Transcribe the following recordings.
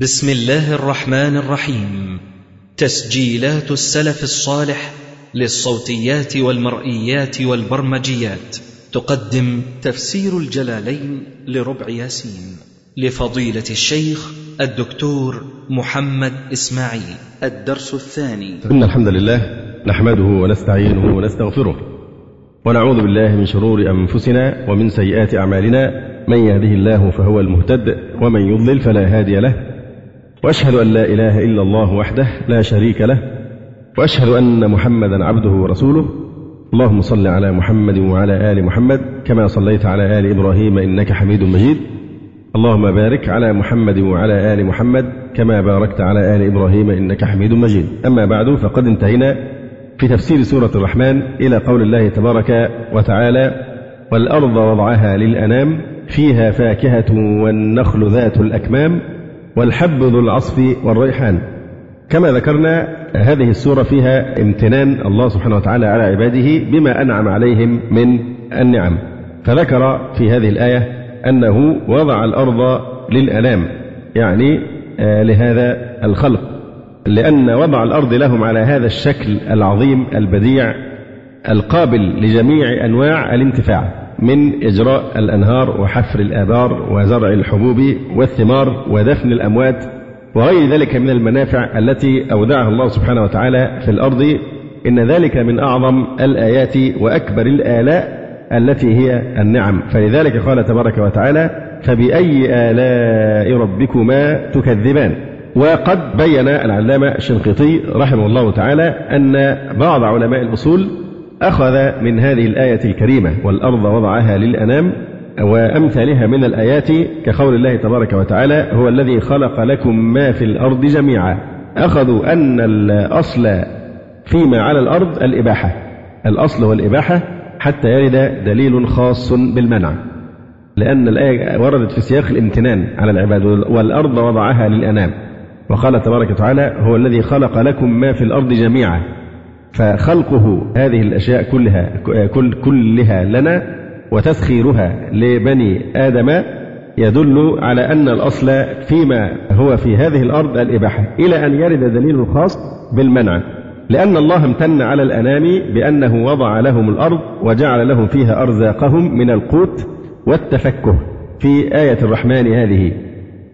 بسم الله الرحمن الرحيم. تسجيلات السلف الصالح للصوتيات والمرئيات والبرمجيات. تقدم تفسير الجلالين لربع ياسين. لفضيلة الشيخ الدكتور محمد إسماعيل. الدرس الثاني. إن الحمد لله نحمده ونستعينه ونستغفره ونعوذ بالله من شرور أنفسنا ومن سيئات أعمالنا. من يهده الله فهو المهتد ومن يضلل فلا هادي له. وأشهد أن لا إله إلا الله وحده لا شريك له وأشهد أن محمدا عبده ورسوله. اللهم صل على محمد وعلى آل محمد كما صليت على آل إبراهيم إنك حميد مجيد. اللهم بارك على محمد وعلى آل محمد كما باركت على آل إبراهيم إنك حميد مجيد. أما بعد فقد انتهينا في تفسير سورة الرحمن إلى قول الله تبارك وتعالى والأرض وضعها للأنام فيها فاكهة والنخل ذات الأكمام والحب ذو العصف والريحان. كما ذكرنا هذه السورة فيها امتنان الله سبحانه وتعالى على عباده بما أنعم عليهم من النعم. فذكر في هذه الآية أنه وضع الأرض للأنام يعني لهذا الخلق. لأن وضع الأرض لهم على هذا الشكل العظيم البديع القابل لجميع أنواع الانتفاع. من إجراء الأنهار وحفر الآبار وزرع الحبوب والثمار ودفن الأموات وغير ذلك من المنافع التي أودعها الله سبحانه وتعالى في الأرض. إن ذلك من أعظم الآيات وأكبر الآلاء التي هي النعم. فلذلك قال تبارك وتعالى فبأي آلاء ربكما تكذبان؟ وقد بين العلامة الشنقيطي رحمه الله تعالى أن بعض علماء الأصول أخذ من هذه الآية الكريمة والأرض وضعها للأنام وأمثالها من الآيات كقول الله تبارك وتعالى هو الذي خلق لكم ما في الأرض جميعا. أخذوا أن الأصل فيما على الأرض الإباحة. الأصل هو الإباحة حتى يرد دليل خاص بالمنع. لأن الآية وردت في سياق الامتنان على العباد والأرض وضعها للأنام. وقال تبارك وتعالى هو الذي خلق لكم ما في الأرض جميعا. فخلقه هذه الأشياء كلها كل كلها لنا وتسخيرها لبني آدم يدل على أن الأصل فيما هو في هذه الأرض الإباحة إلى أن يرد دليل خاص بالمنع لأن الله امتن على الأنام بأنه وضع لهم الأرض وجعل لهم فيها أرزاقهم من القوت والتفكه في آية الرحمن هذه.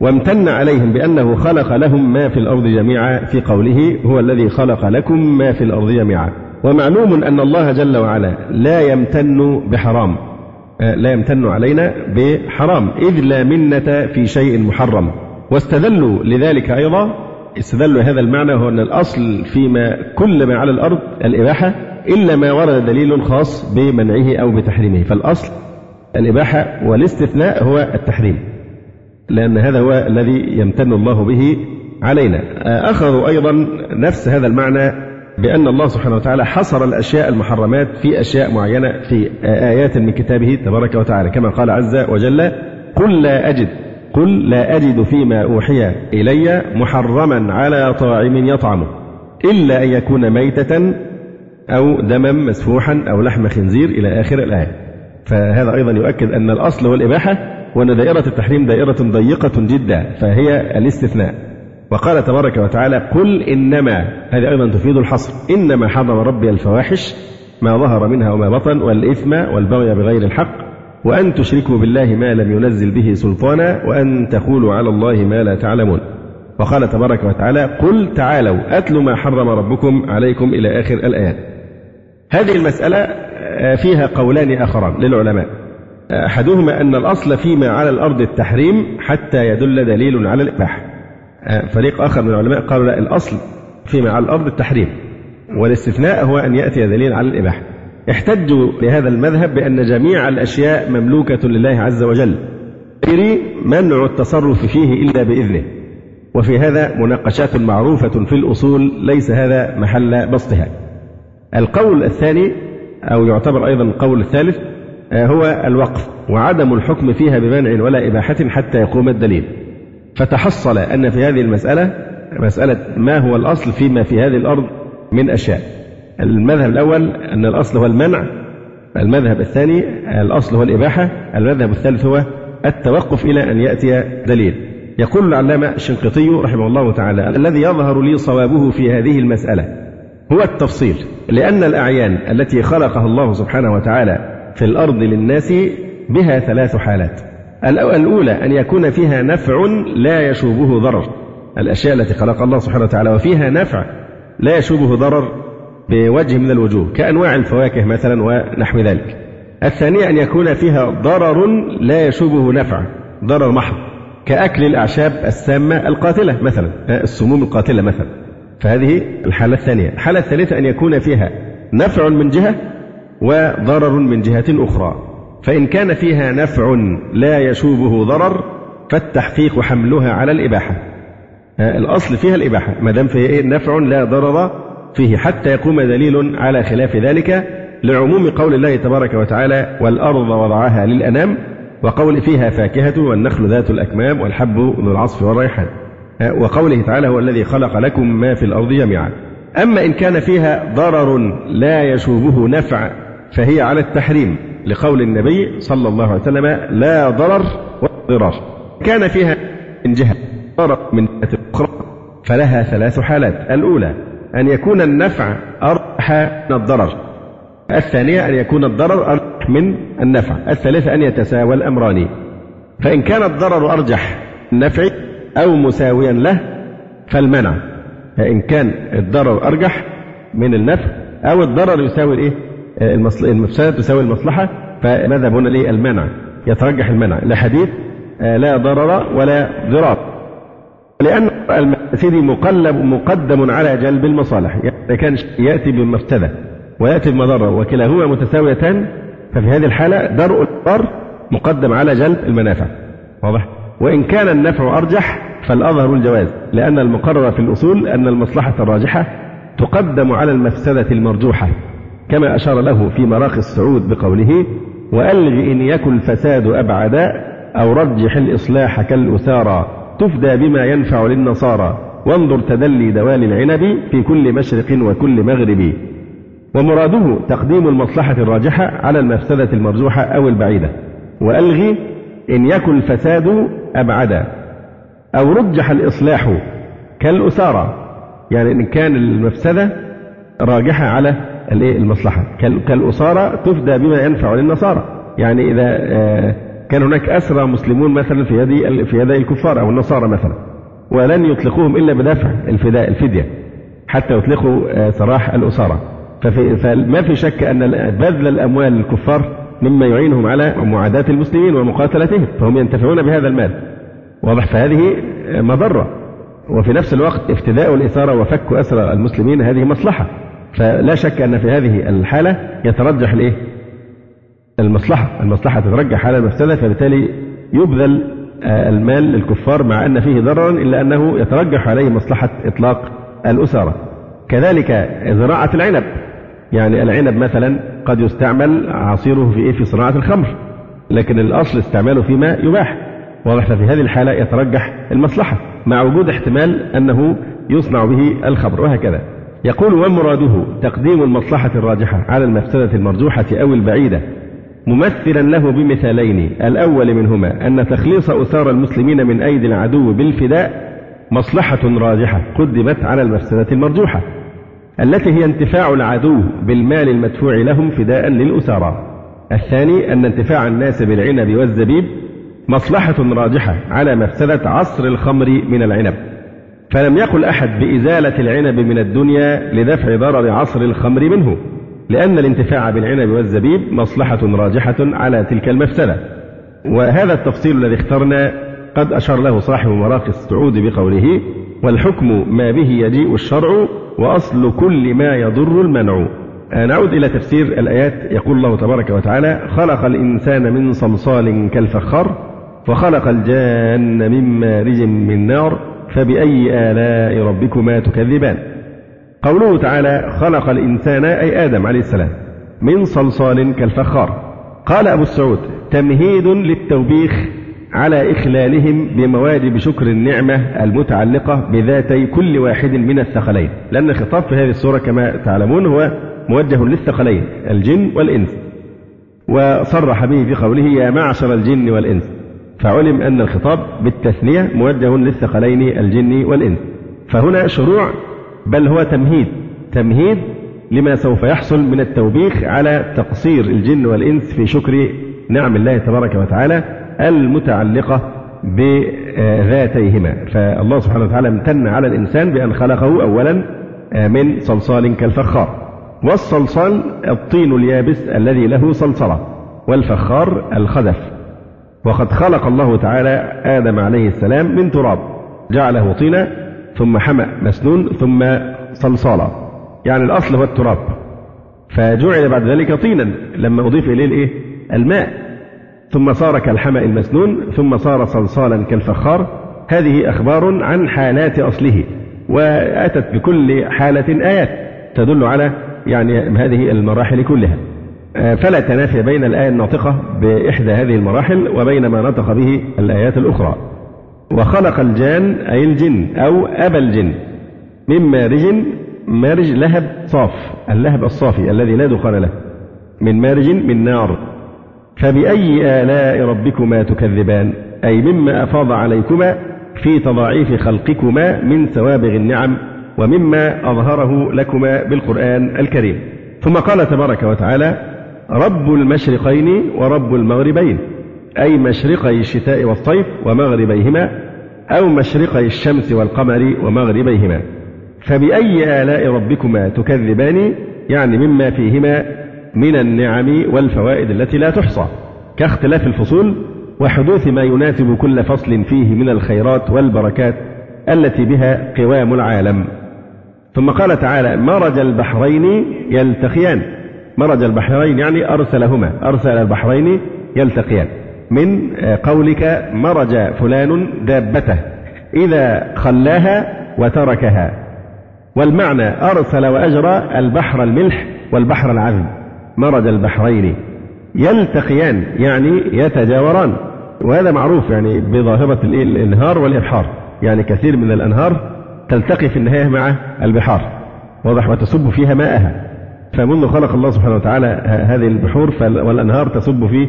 وامتن عليهم بأنه خلق لهم ما في الأرض جميعا في قوله هو الذي خلق لكم ما في الأرض جميعا. ومعلوم أن الله جل وعلا لا يمتن بحرام لا يمتن علينا بحرام إذ لا منة في شيء محرم. واستدلوا لذلك أيضا استدلوا هذا المعنى هو أن الأصل فيما كل ما على الأرض الإباحة إلا ما ورد دليل خاص بمنعه أو بتحريمه. فالأصل الإباحة والاستثناء هو التحريم. لأن هذا هو الذي يمتن الله به علينا. أخذوا أيضا نفس هذا المعنى بأن الله سبحانه وتعالى حصر الأشياء المحرمات في أشياء معينة في آيات من كتابه تبارك وتعالى كما قال عز وجل قل لا أجد قل لا أجد فيما أوحي إلي محرما على طاعم يطعمه إلا أن يكون ميتة أو دما مسفوحا أو لحم خنزير إلى آخر الآية. فهذا أيضا يؤكد أن الأصل هو الإباحة وأن دائرة التحريم دائرة ضيقة جدا فهي الاستثناء. وقال تبارك وتعالى قل إنما هذه أيضا تفيد الحصر إنما حرم ربي الفواحش ما ظهر منها وما بطن والإثم والبغي بغير الحق وأن تشركوا بالله ما لم ينزل به سلطانا وأن تقولوا على الله ما لا تعلمون. وقال تبارك وتعالى قل تعالوا أتل ما حرم ربكم عليكم إلى آخر الآيات. هذه المسألة فيها قولان آخران للعلماء. أحدهما أن الأصل فيما على الأرض التحريم حتى يدل دليل على الإباحة. فريق آخر من العلماء قالوا لا الأصل فيما على الأرض التحريم والاستثناء هو أن يأتي دليل على الإباحة. احتجوا لهذا المذهب بأن جميع الأشياء مملوكة لله عز وجل. غير منع التصرف فيه إلا بإذنه. وفي هذا مناقشات معروفة في الأصول ليس هذا محل بسطها. القول الثاني أو يعتبر أيضا القول الثالث هو الوقف وعدم الحكم فيها بمنع ولا إباحة حتى يقوم الدليل. فتحصل أن في هذه المسألة مسألة ما هو الأصل فيما في هذه الأرض من أشياء. المذهب الأول أن الأصل هو المنع المذهب الثاني الأصل هو الإباحة المذهب الثالث هو التوقف إلى أن يأتي دليل. يقول العلامة الشنقيطي رحمه الله تعالى الذي يظهر لي صوابه في هذه المسألة هو التفصيل لأن الأعيان التي خلقها الله سبحانه وتعالى في الأرض للناس بها ثلاث حالات. الأولى أن يكون فيها نفع لا يشوبه ضرر. الأشياء التي خلقها الله سبحانه وتعالى وفيها نفع لا يشوبه ضرر بوجه من الوجوه كأنواع الفواكه مثلا ونحو ذلك. الثانية أن يكون فيها ضرر لا يشوبه نفع ضرر محض كأكل الأعشاب السامة القاتلة مثلا السموم القاتلة مثلا. فهذه الحالة الثانية. الحالة الثالثة أن يكون فيها نفع من جهة وضرر من جهة أخرى. فإن كان فيها نفع لا يشوبه ضرر فالتحقيق حملها على الإباحة. الأصل فيها الإباحة. ما دام فيها إيه نفع لا ضرر فيه حتى يقوم دليل على خلاف ذلك لعموم قول الله تبارك وتعالى والأرض وضعها للأنام وقول فيها فاكهة والنخل ذات الأكمام والحب ذو العصف والريحان وقوله تعالى هو الذي خلق لكم ما في الأرض جميعا أما إن كان فيها ضرر لا يشوبه نفع فهي على التحريم لقول النبي صلى الله عليه وسلم لا ضرر ولا ضرار. كان فيها من جهة ضرر من جهة أخرى فلها ثلاث حالات. الأولى أن يكون النفع أربح من الضرر. الثانية أن يكون الضرر أرجح من النفع. الثالثة أن يتساوى الأمران. فإن كان الضرر أرجح النفع أو مساويا له فالمنع. فإن كان الضرر أرجح من النفع أو الضرر يساوي الإيه؟ المفسدة تساوي المصلحة فماذا هنا ليه؟ المنع يترجح المنع لحديث آه، لا ضرر ولا ضرار. لأن المفسد مقلب مقدم على جلب المصالح يعني كان يأتي بالمفسدة ويأتي بمضرة وكلاهما متساويتان ففي هذه الحالة درء الضر مقدم على جلب المنافع. واضح؟ وإن كان النفع أرجح فالأظهر الجواز لأن المقرر في الأصول أن المصلحة الراجحة تقدم على المفسدة المرجوحة. كما أشار له في مراقي السعود بقوله وألغ إن يكن الفساد أبعدا أو رجح الإصلاح كالأسارى تفدى بما ينفع للنصارى وانظر تدلي دوال العنب في كل مشرق وكل مغرب. ومراده تقديم المصلحة الراجحة على المفسدة المرجوحة أو البعيدة. وألغي إن يكن الفساد أبعدا أو رجح الإصلاح كالأسارى يعني إن كان المفسدة راجحة على المصلحة. كالأسارة تفدى بما ينفع للنصارى. يعني إذا آه، كان هناك أسرى مسلمون مثلا في يد في يدي الكفار أو النصارى مثلا ولن يطلقوهم إلا بدفع الفداء الفدية حتى يطلقوا آه، سراح الأسارة. فما في شك أن بذل الأموال للكفار مما يعينهم على معاداة المسلمين ومقاتلتهم فهم ينتفعون بهذا المال. واضح؟ فهذه مضرة. وفي نفس الوقت افتداء الإثارة وفك أسرى المسلمين هذه مصلحة. فلا شك أن في هذه الحالة يترجح الإيه؟ المصلحة. المصلحة تترجح على المفسدة فبالتالي يبذل آه، المال للكفار مع أن فيه ضررا إلا أنه يترجح عليه مصلحة إطلاق الأسارة كذلك زراعة العنب. يعني العنب مثلا قد يستعمل عصيره في إيه؟ في صناعة الخمر. لكن الأصل استعماله فيما يباح. واضح في هذه الحالة يترجح المصلحة مع وجود احتمال أنه يصنع به الخمر وهكذا. يقول ومراده تقديم المصلحة الراجحة على المفسدة المرجوحة أو البعيدة؟ ممثلا له بمثالين الأول منهما أن تخليص أسار المسلمين من أيدي العدو بالفداء مصلحة راجحة قدمت على المفسدة المرجوحة التي هي انتفاع العدو بالمال المدفوع لهم فداء للأسارى. الثاني أن انتفاع الناس بالعنب والزبيب مصلحة راجحة على مفسدة عصر الخمر من العنب. فلم يقل أحد بإزالة العنب من الدنيا لدفع ضرر عصر الخمر منه لأن الانتفاع بالعنب والزبيب مصلحة راجحة على تلك المفسدة. وهذا التفصيل الذي اخترنا قد أشار له صاحب مراقي السعود بقوله والحكم ما به يجيء الشرع وأصل كل ما يضر المنع. نعود إلى تفسير الآيات. يقول الله تبارك وتعالى خلق الإنسان من صلصال كالفخار وخلق الجان من مارج من نار فبأي آلاء ربكما تكذبان. قوله تعالى خلق الإنسان أي آدم عليه السلام من صلصال كالفخار. قال أبو السعود تمهيد للتوبيخ على إخلالهم بمواجب شكر النعمة المتعلقة بذاتي كل واحد من الثقلين. لأن الخطاب في هذه السورة كما تعلمون هو موجه للثقلين الجن والإنس. وصرح به في قوله يا معشر الجن والإنس. فعلم أن الخطاب بالتثنية موجه للثقلين الجن والإنس. فهنا شروع بل هو تمهيد تمهيد لما سوف يحصل من التوبيخ على تقصير الجن والإنس في شكر نعم الله تبارك وتعالى المتعلقة بذاتيهما. فالله سبحانه وتعالى امتن على الإنسان بأن خلقه أولا من صلصال كالفخار. والصلصال الطين اليابس الذي له صلصلة والفخار الخزف. وقد خلق الله تعالى آدم عليه السلام من تراب جعله طينا ثم حمأ مسنون ثم صلصالا. يعني الأصل هو التراب. فجعل بعد ذلك طينا لما أضيف إليه الإيه؟ الماء. ثم صار كالحمأ المسنون ثم صار صلصالا كالفخار. هذه أخبار عن حالات أصله وأتت بكل حالة آيات تدل على يعني هذه المراحل كلها. فلا تنافي بين الآية الناطقة بإحدى هذه المراحل وبين ما نطق به الآيات الأخرى. وخلق الجان أي الجن أو أبا الجن من مارج مارج لهب صاف اللهب الصافي الذي لا دخان له من مارج من نار. فبأي آلاء ربكما تكذبان؟ أي مما أفاض عليكما في تضاعيف خلقكما من سوابغ النعم ومما أظهره لكما بالقرآن الكريم. ثم قال تبارك وتعالى رب المشرقين ورب المغربين أي مشرقي الشتاء والصيف ومغربيهما أو مشرقي الشمس والقمر ومغربيهما. فبأي آلاء ربكما تكذبان؟ يعني مما فيهما من النعم والفوائد التي لا تحصى كاختلاف الفصول وحدوث ما يناسب كل فصل فيه من الخيرات والبركات التي بها قوام العالم. ثم قال تعالى مرج البحرين يلتقيان. مرج البحرين يعني أرسلهما أرسل البحرين يلتقيان. من قولك مرج فلان دابته. إذا خلاها وتركها. والمعنى أرسل وأجرى البحر الملح والبحر العذب. مرج البحرين يلتقيان يعني يتجاوران. وهذا معروف يعني بظاهرة الإنهار والإبحار. يعني كثير من الأنهار تلتقي في النهاية مع البحار. واضح وتصب فيها ماءها. فمنذ خلق الله سبحانه وتعالى هذه البحور والأنهار تصب في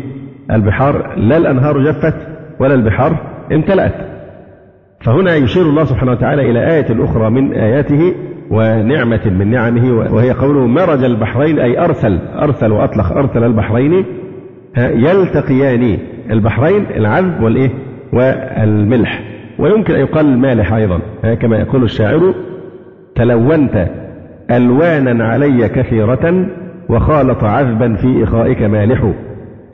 البحار. لا الأنهار جفت ولا البحار امتلأت. فهنا يشير الله سبحانه وتعالى إلى آية أخرى من آياته ونعمة من نعمه وهي قوله مرج البحرين أي أرسل أرسل وأطلق أرسل البحرين يلتقيان البحرين العذب والإيه؟ والملح. ويمكن أن يقال المالح أيضا كما يقول الشاعر تلونت ألوانا علي كثيرة وخالط عذبا في إخائك مالح.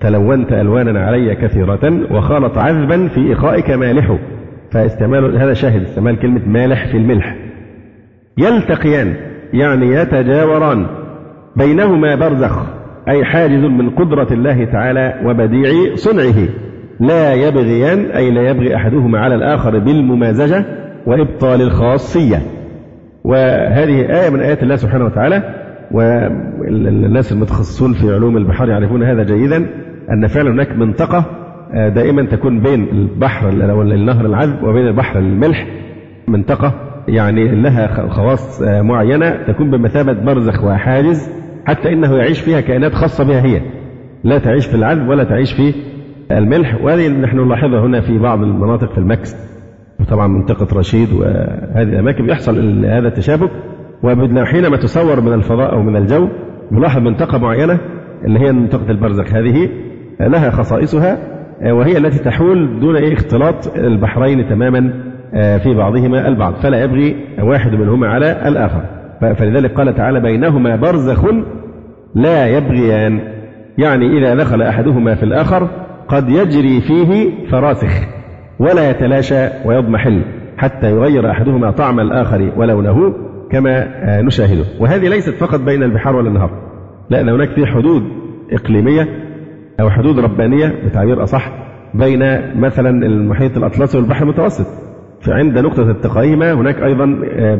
تلونت ألوانا علي كثيرة وخالط عذبا في إخائك مالح. فاستعمال هذا شاهد استعمال كلمة مالح في الملح. يلتقيان يعني يتجاوران. بينهما برزخ أي حاجز من قدرة الله تعالى وبديع صنعه. لا يبغيان أي لا يبغي أحدهما على الآخر بالممازجة وإبطال الخاصية. وهذه آية من آيات الله سبحانه وتعالى والناس المتخصصون في علوم البحار يعرفون هذا جيدا أن فعلا هناك منطقة آه، دائما تكون بين البحر أو النهر العذب وبين البحر الملح. منطقة يعني لها خواص آه، معينة تكون بمثابة برزخ وحاجز حتى إنه يعيش فيها كائنات خاصة بها هي. لا تعيش في العذب ولا تعيش في الملح. وهذه نحن نلاحظها هنا في بعض المناطق في المكس. وطبعا منطقة رشيد وهذه الأماكن يحصل هذا التشابك وحينما تصور من الفضاء أو من الجو نلاحظ منطقة معينة اللي هي منطقة البرزخ هذه لها خصائصها وهي التي تحول دون أي اختلاط البحرين تماما في بعضهما البعض فلا يبغي واحد منهما على الآخر. فلذلك قال تعالى بينهما برزخ لا يبغيان يعني إذا دخل أحدهما في الآخر قد يجري فيه فراسخ. ولا يتلاشى ويضمحل حتى يغير أحدهما طعم الآخر ولونه كما نشاهده. وهذه ليست فقط بين البحار والأنهار. لأن هناك في حدود إقليمية أو حدود ربانية بتعبير أصح بين مثلا المحيط الأطلسي والبحر المتوسط. فعند نقطة التقايمة هناك أيضا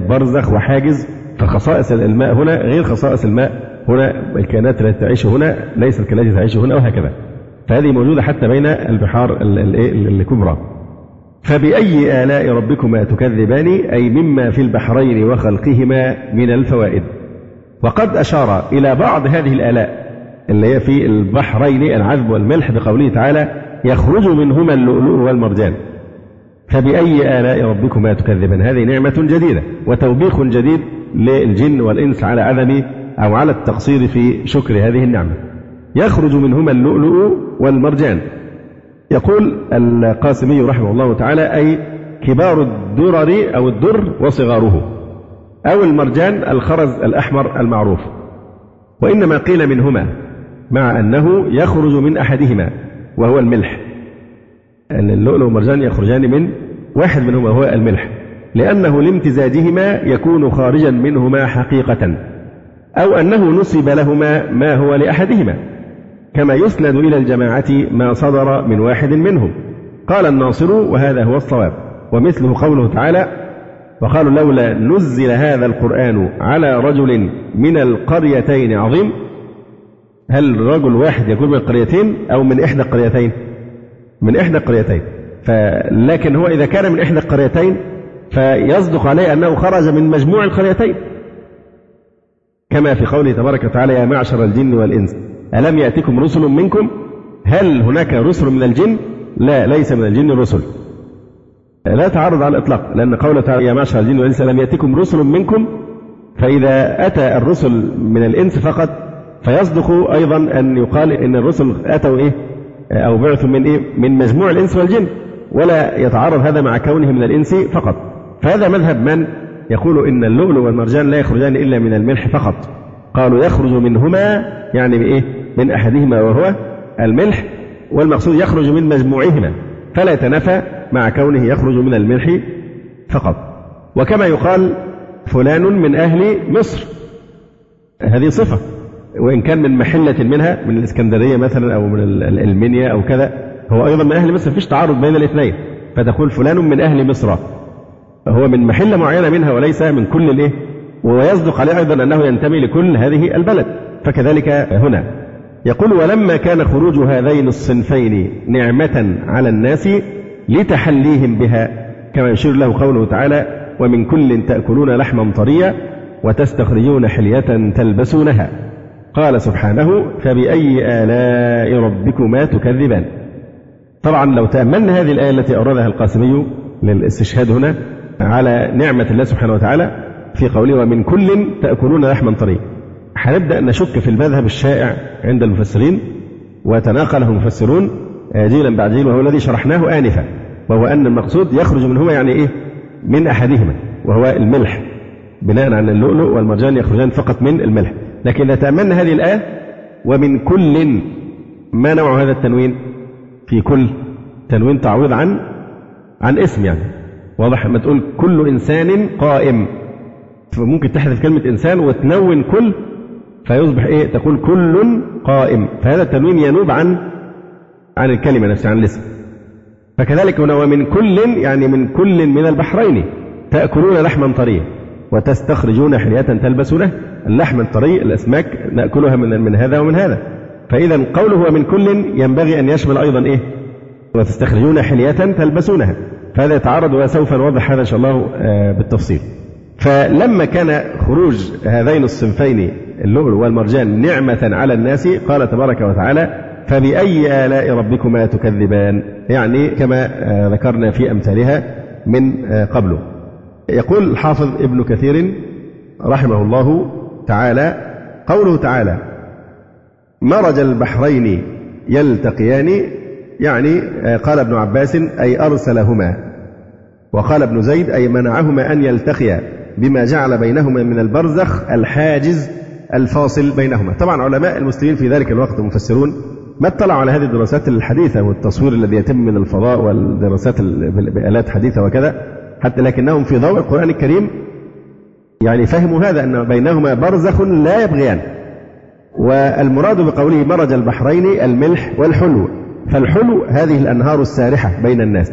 برزخ وحاجز. فخصائص الماء هنا غير خصائص الماء هنا الكائنات التي تعيش هنا ليست كالتي تعيش هنا وهكذا. فهذه موجودة حتى بين البحار الكبرى. فبأي آلاء ربكما تكذبان؟ أي مما في البحرين وخلقهما من الفوائد. وقد أشار إلى بعض هذه الآلاء اللي هي في البحرين العذب والملح بقوله تعالى يخرج منهما اللؤلؤ والمرجان. فبأي آلاء ربكما تكذبان؟ هذه نعمة جديدة وتوبيخ جديد للجن والإنس على عدم أو على التقصير في شكر هذه النعمة. يخرج منهما اللؤلؤ والمرجان. يقول القاسمي رحمه الله تعالى أي كبار الدرر أو الدر وصغاره أو المرجان الخرز الأحمر المعروف. وإنما قيل منهما مع أنه يخرج من أحدهما وهو الملح. اللؤلؤ والمرجان يخرجان من واحد منهما وهو الملح. لأنه لامتزاجهما يكون خارجا منهما حقيقة أو أنه نسب لهما ما هو لأحدهما. كما يسند إلى الجماعة ما صدر من واحد منهم. قال الناصر وهذا هو الصواب ومثله قوله تعالى وقالوا لولا نزل هذا القرآن على رجل من القريتين عظيم هل رجل واحد يكون من القريتين أو من إحدى القريتين؟ من إحدى القريتين. لكن هو إذا كان من إحدى القريتين فيصدق عليه أنه خرج من مجموع القريتين. كما في قوله تبارك وتعالى يا معشر الجن والإنس. ألم يأتكم رسل منكم؟ هل هناك رسل من الجن؟ لا ليس من الجن رسل لا تعرض على الإطلاق لأن قوله تعالى يا معشر الجن والإنس ألم يأتكم رسل منكم؟ فإذا أتى الرسل من الإنس فقط فيصدق أيضا أن يقال إن الرسل أتوا إيه؟ أو بعثوا من إيه؟ من مجموع الإنس والجن ولا يتعارض هذا مع كونه من الإنس فقط. فهذا مذهب من يقول إن اللؤلؤ والمرجان لا يخرجان إلا من الملح فقط. قالوا يخرج منهما يعني بإيه من أحدهما وهو الملح والمقصود يخرج من مجموعهما فلا يتنافى مع كونه يخرج من الملح فقط. وكما يقال فلان من أهل مصر. هذه صفة. وإن كان من محلة منها من الإسكندرية مثلا أو من المنيا أو كذا هو أيضا من أهل مصر فيش تعارض بين الاثنين. فتقول فلان من أهل مصر هو من محلة معينة منها وليس من كل الإيه؟ ويصدق عليه أيضا أنه ينتمي لكل هذه البلد. فكذلك هنا يقول ولما كان خروج هذين الصنفين نعمة على الناس لتحليهم بها كما يشير له قوله تعالى ومن كل تأكلون لحما طريا وتستخرجون حلية تلبسونها قال سبحانه فبأي آلاء ربكما تكذبان طبعا لو تأملنا هذه الآية التي أوردها القاسمي للاستشهاد هنا على نعمة الله سبحانه وتعالى في قوله ومن كل تأكلون لحما طريا. هنبدأ نشك في المذهب الشائع عند المفسرين وتناقله المفسرون جيلا بعد جيل وهو الذي شرحناه آنفا وهو أن المقصود يخرج منهما يعني إيه؟ من أحدهما وهو الملح. بناء على اللؤلؤ والمرجان يخرجان فقط من الملح. لكن تأملنا هذه الآية ومن كل ما نوع هذا التنوين؟ في كل تنوين تعويض عن عن اسم يعني. واضح لما تقول كل إنسان قائم. فممكن تحذف كلمة إنسان وتنون كل فيصبح إيه؟ تقول كل قائم. فهذا التنوين ينوب عن عن الكلمة نفسها عن الاسم. فكذلك هنا ومن كل يعني من كل من البحرين تأكلون لحما طريا وتستخرجون حلية تلبسونه. اللحم الطري الأسماك نأكلها من من هذا ومن هذا. فإذا قوله من كل ينبغي أن يشمل أيضا إيه؟ وتستخرجون حلية تلبسونها. فهذا يتعارض وسوف نوضح هذا إن شاء الله آه، بالتفصيل. فلما كان خروج هذين الصنفين اللؤلؤ والمرجان نعمة على الناس قال تبارك وتعالى فبأي آلاء ربكما تكذبان؟ يعني كما آه، ذكرنا في أمثالها من آه، قبله يقول الحافظ ابن كثير رحمه الله تعالى قوله تعالى مرج البحرين يلتقيان يعني آه، قال ابن عباس أي أرسلهما. وقال ابن زيد أي منعهما أن يلتقيا. بما جعل بينهما من البرزخ الحاجز الفاصل بينهما. طبعا علماء المسلمين في ذلك الوقت المفسرون ما اطلعوا على هذه الدراسات الحديثة والتصوير الذي يتم من الفضاء والدراسات بآلات حديثة وكذا حتى لكنهم في ضوء القرآن الكريم يعني فهموا هذا أن بينهما برزخ لا يبغيان. والمراد بقوله مرج البحرين الملح والحلو. فالحلو هذه الأنهار السارحة بين الناس.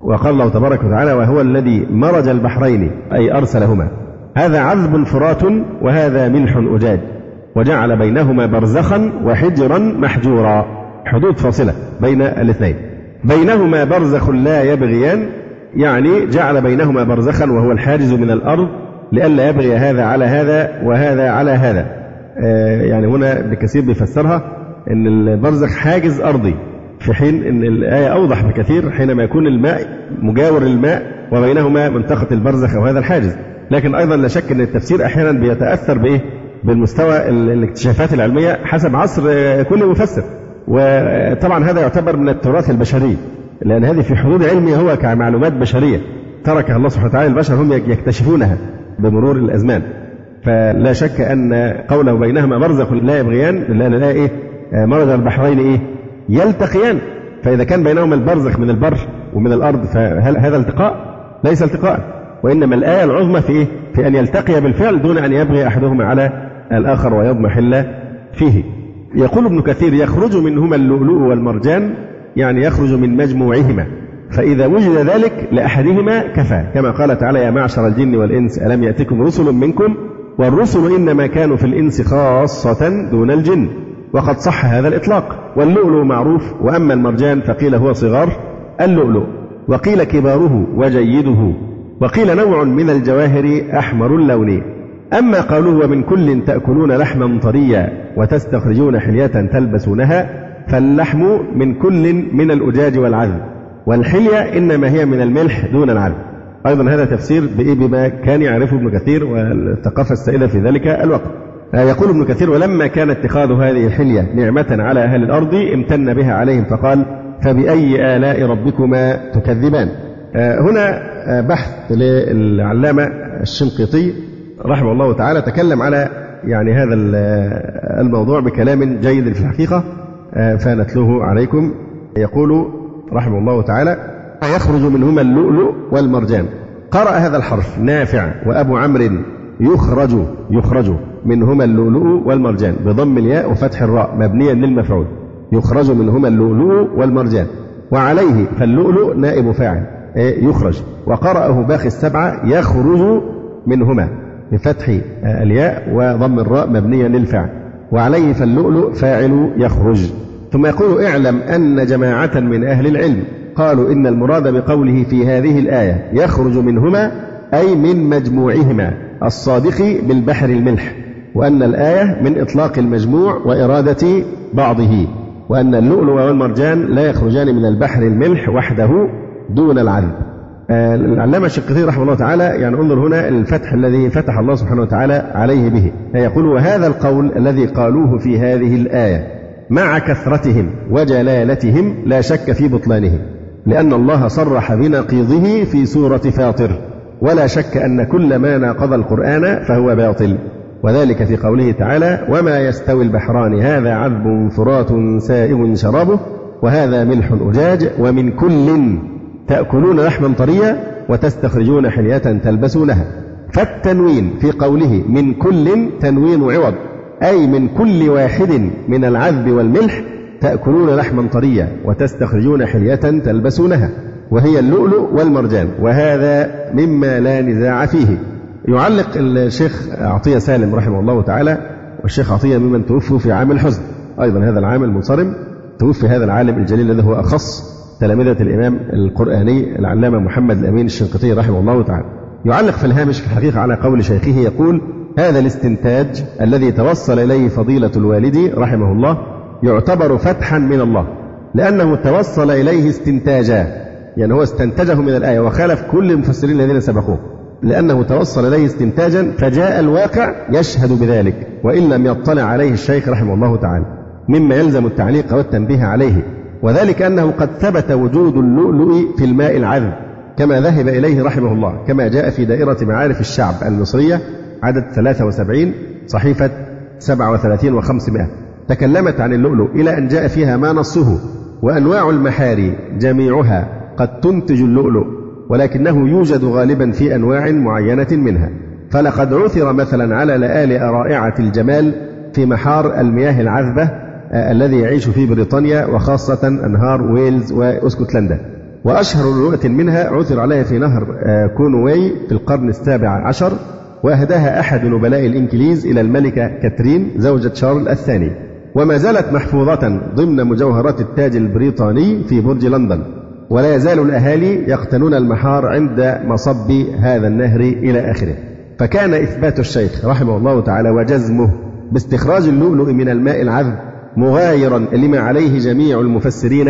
وقال الله تبارك وتعالى وهو الذي مرج البحرين أي أرسلهما. هذا عذب فرات وهذا ملح أجاج وجعل بينهما برزخا وحجرا محجورا. حدود فاصلة بين الاثنين. بينهما برزخ لا يبغيان يعني جعل بينهما برزخا وهو الحاجز من الأرض لئلا يبغي هذا على هذا وهذا على هذا. آه، يعني هنا ابن كثير بيفسرها إن البرزخ حاجز أرضي. في حين أن الآية أوضح بكثير حينما يكون الماء مجاور للماء وبينهما منطقة البرزخ أو هذا الحاجز. لكن أيضا لا شك أن التفسير أحيانا بيتأثر بإيه؟ بالمستوى الاكتشافات العلمية حسب عصر كل مفسر. وطبعا هذا يعتبر من التراث البشري لأن هذه في حدود علمي هو كمعلومات بشرية. تركها الله سبحانه وتعالى البشر هم يكتشفونها بمرور الأزمان. فلا شك أن قوله بينهما برزخ لا يبغيان لأن الآية إيه مرج البحرين إيه يلتقيان. فإذا كان بينهما البرزخ من البر ومن الأرض فهل هذا التقاء؟ ليس التقاء. وإنما الآية العظمى في إيه؟ في أن يلتقي بالفعل دون أن يبغي أحدهما على الآخر ويضمحل فيه. يقول ابن كثير يخرج منهما اللؤلؤ والمرجان يعني يخرج من مجموعهما. فإذا وجد ذلك لأحدهما كفى. كما قال تعالى يا معشر الجن والإنس ألم يأتكم رسل منكم؟ والرسل إنما كانوا في الإنس خاصة دون الجن. وقد صح هذا الإطلاق. واللؤلؤ معروف وأما المرجان فقيل هو صغار اللؤلؤ. وقيل كباره وجيده. وقيل نوع من الجواهر أحمر اللون. أما قوله ومن كل تأكلون لحما طريا وتستخرجون حلية تلبسونها فاللحم من كل من الأجاج والعذب. والحلية إنما هي من الملح دون العذب. أيضا هذا تفسير بما كان يعرفه ابن كثير والثقافة السائدة في ذلك الوقت. يقول ابن كثير ولما كان اتخاذ هذه الحلية نعمة على أهل الأرض امتن بها عليهم فقال فبأي آلاء ربكما تكذبان؟ هنا بحث للعلامة الشنقيطي رحمه الله تعالى تكلم على يعني هذا الموضوع بكلام جيد في الحقيقة فنتلوه عليكم. يقول رحمه الله تعالى يخرج منهما اللؤلؤ والمرجان. قرأ هذا الحرف نافع وأبو عمرو يخرج يخرج. منهما اللؤلؤ والمرجان بضم الياء وفتح الراء مبنيا للمفعول. يخرج منهما اللؤلؤ والمرجان. وعليه فاللؤلؤ نائب فاعل يخرج. وقرأه باقي السبعة يخرج منهما بفتح الياء وضم الراء مبنيا للفعل وعليه فاللؤلؤ فاعل يخرج. ثم يقول اعلم أن جماعة من أهل العلم قالوا إن المراد بقوله في هذه الآية يخرج منهما أي من مجموعهما الصادق بالبحر الملح. وأن الآية من إطلاق المجموع وإرادة بعضه وأن اللؤلؤ والمرجان لا يخرجان من البحر الملح وحده دون العذب. العلامة الشقيقي رحمه الله تعالى يعني انظر هنا الفتح الذي فتح الله سبحانه وتعالى عليه به. يقول وهذا القول الذي قالوه في هذه الآية مع كثرتهم وجلالتهم لا شك في بطلانه لأن الله صرح بنقيضه في سورة فاطر. ولا شك أن كل ما ناقض القرآن فهو باطل. وذلك في قوله تعالى وما يستوي البحران هذا عذب فرات سائغ شرابه وهذا ملح أجاج ومن كل تأكلون لحما طريا وتستخرجون حلية تلبسونها فالتنوين في قوله من كل تنوين عوض أي من كل واحد من العذب والملح تأكلون لحما طريا وتستخرجون حلية تلبسونها وهي اللؤلؤ والمرجان وهذا مما لا نزاع فيه. يعلق الشيخ عطية سالم رحمه الله تعالى والشيخ عطية ممن توفوا في عام الحزن. أيضا هذا العام المنصرم توفي هذا العالم الجليل الذي هو أخص تلامذة الإمام القرآني العلامة محمد الأمين الشنقيطي رحمه الله تعالى. يعلق في الهامش في الحقيقة على قول شيخه يقول هذا الاستنتاج الذي توصل إليه فضيلة الوالد رحمه الله يعتبر فتحا من الله لأنه توصل إليه استنتاجا. يعني هو استنتجه من الآية وخالف كل المفسرين الذين سبقوه. لأنه توصل إليه استنتاجا فجاء الواقع يشهد بذلك وإن لم يطلع عليه الشيخ رحمه الله تعالى مما يلزم التعليق والتنبيه عليه. وذلك أنه قد ثبت وجود اللؤلؤ في الماء العذب كما ذهب إليه رحمه الله كما جاء في دائرة معارف الشعب المصرية عدد 73 صحيفة 37 و500 تكلمت عن اللؤلؤ إلى أن جاء فيها ما نصه وأنواع المحاري جميعها قد تنتج اللؤلؤ. ولكنه يوجد غالبا في أنواع معينة منها. فلقد عثر مثلا على لآلئ رائعة الجمال في محار المياه العذبة الذي يعيش في بريطانيا وخاصة أنهار ويلز وأسكتلندا. وأشهر لؤلؤة منها عثر عليها في نهر كونواي في القرن السابع عشر وأهداها أحد نبلاء الإنجليز إلى الملكة كاترين زوجة شارل الثاني. وما زالت محفوظة ضمن مجوهرات التاج البريطاني في برج لندن. ولا يزال الأهالي يقتنون المحار عند مصب هذا النهر إلى آخره. فكان إثبات الشيخ رحمه الله تعالى وجزمه باستخراج اللؤلؤ من الماء العذب مغايرا لما عليه جميع المفسرين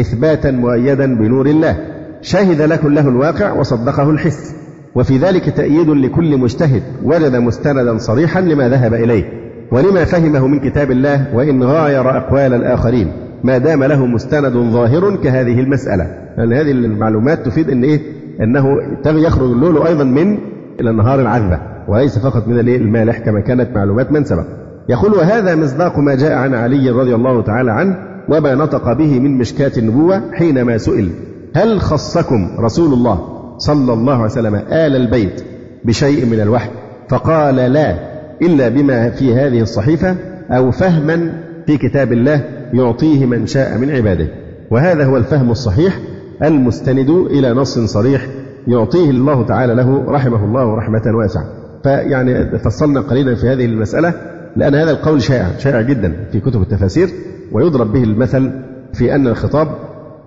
إثباتا مؤيدا بنور الله. شهد له له الواقع وصدقه الحس. وفي ذلك تأييد لكل مجتهد وجد مستندا صريحا لما ذهب إليه. ولما فهمه من كتاب الله وإن غاير أقوال الآخرين. ما دام له مستند ظاهر كهذه المسألة. لأن هذه المعلومات تفيد أن إيه؟ أنه يخرج اللؤلؤ أيضا من الأنهار العذبة وليس فقط من المالح كما كانت معلومات من سبق. يقول وهذا مصداق ما جاء عن علي رضي الله تعالى عنه وما نطق به من مشكاة النبوة حينما سئل هل خصكم رسول الله صلى الله عليه وسلم آل البيت بشيء من الوحي؟ فقال لا إلا بما في هذه الصحيفة أو فهما في كتاب الله يعطيه من شاء من عباده. وهذا هو الفهم الصحيح المستند إلى نص صريح يعطيه الله تعالى له رحمه الله رحمة واسعة. فيعني فصلنا قليلا في هذه المسألة لأن هذا القول شائع شائع جدا في كتب التفاسير ويضرب به المثل في أن الخطاب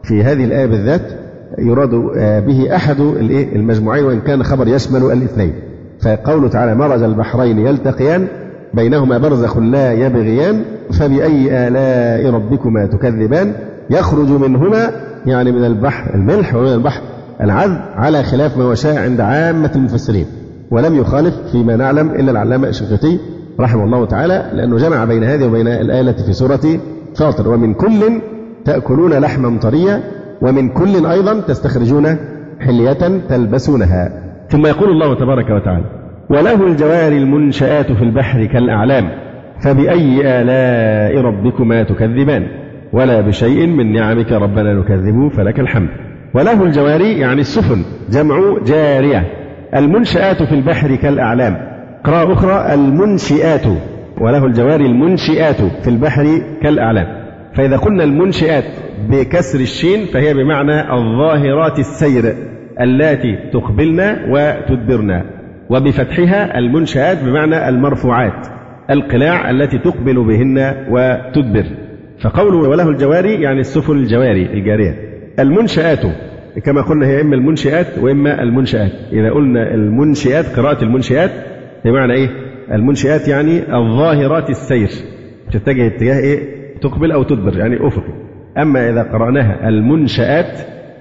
في هذه الآية بالذات يراد به أحد المجموعين وإن كان خبر يشمل الاثنين. فقوله تعالى مرج البحرين يلتقيان بينهما برزخ لا يبغيان فبأي آلاء ربكما تكذبان؟ يخرج منهما يعني من البحر الملح ومن البحر العذب على خلاف ما هو شائع عند عامة المفسرين. ولم يخالف فيما نعلم إلا العلامة الشنقيطي رحمه الله تعالى لأنه جمع بين هذه وبين الآية في سورة فاطر. ومن كل تأكلون لحما طريا ومن كل أيضا تستخرجون حلية تلبسونها. ثم يقول الله تبارك وتعالى وله الجوار المنشآت في البحر كالأعلام فبأي آلاء ربكما تكذبان؟ ولا بشيء من نعمك ربنا نكذب فلك الحمد. وله الجواري يعني السفن جمع جارية المنشآت في البحر كالأعلام. قراءة أخرى المنشئات. وله الجواري المنشئات في البحر كالأعلام. فإذا قلنا المنشئات بكسر الشين فهي بمعنى الظاهرات السير اللاتي تقبلن وتدبرن وبفتحها المنشآت بمعنى المرفوعات القلاع التي تقبل بهن وتدبر. فقوله وله الجواري يعني السفن الجواري الجارية. المنشآت كما قلنا هي إما المنشآت وإما المنشآت. إذا قلنا المنشآت قراءة المنشآت بمعنى إيه؟ المنشآت يعني الظاهرات السير. تتجه اتجاه إيه؟ تقبل أو تدبر يعني أفقي أما إذا قرأناها المنشآت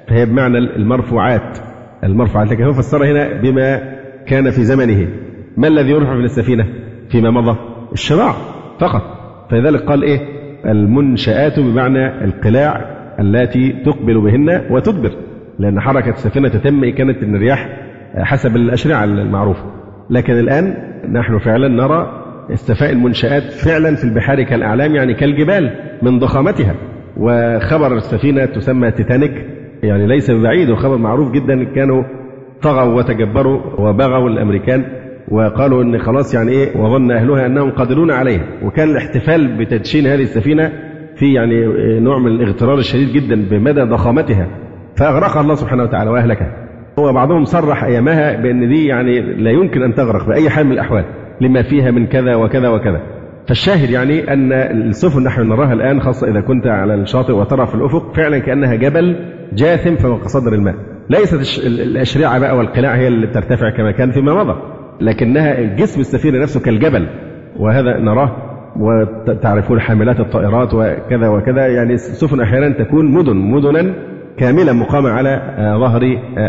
فهي بمعنى المرفوعات. المرفوعات لكن هو فسرها هنا بما كان في زمنه. ما الذي يرفع من السفينة فيما مضى؟ الشراع فقط. فلذلك قال إيه؟ المنشآت بمعنى القلاع التي تقبل بهن وتدبر. لأن حركة السفينة تتم كانت من الرياح حسب الأشرعة المعروفة لكن الآن نحن فعلا نرى استفاء المنشآت فعلا في البحار كالأعلام يعني كالجبال من ضخامتها. وخبر السفينة تسمى تيتانيك يعني ليس ببعيد وخبر معروف جدا كانوا طغوا وتجبروا وبغوا الأمريكان وقالوا إن خلاص يعني إيه وظن أهلها أنهم قادرون عليها وكان الاحتفال بتدشين هذه السفينة في يعني نوع من الاغترار الشديد جدا بمدى ضخامتها. فاغرقها الله سبحانه وتعالى واهلكها هو بعضهم صرح أيامها بأن دي يعني لا يمكن أن تغرق بأي حال من الأحوال لما فيها من كذا وكذا وكذا. فالشاهد يعني أن السفن نحن نراها الآن خاصة إذا كنت على الشاطئ وترى في الأفق فعلا كأنها جبل جاثم فوق صدر الماء. ليست الاشرعه بقى والقلاع هي اللي بترتفع كما كان فيما مضى لكنها جسم السفينة نفسه كالجبل وهذا نراه وتعرفون حاملات الطائرات وكذا وكذا يعني السفن أحيانا تكون مدن مدنا كاملة مقامة على ظهر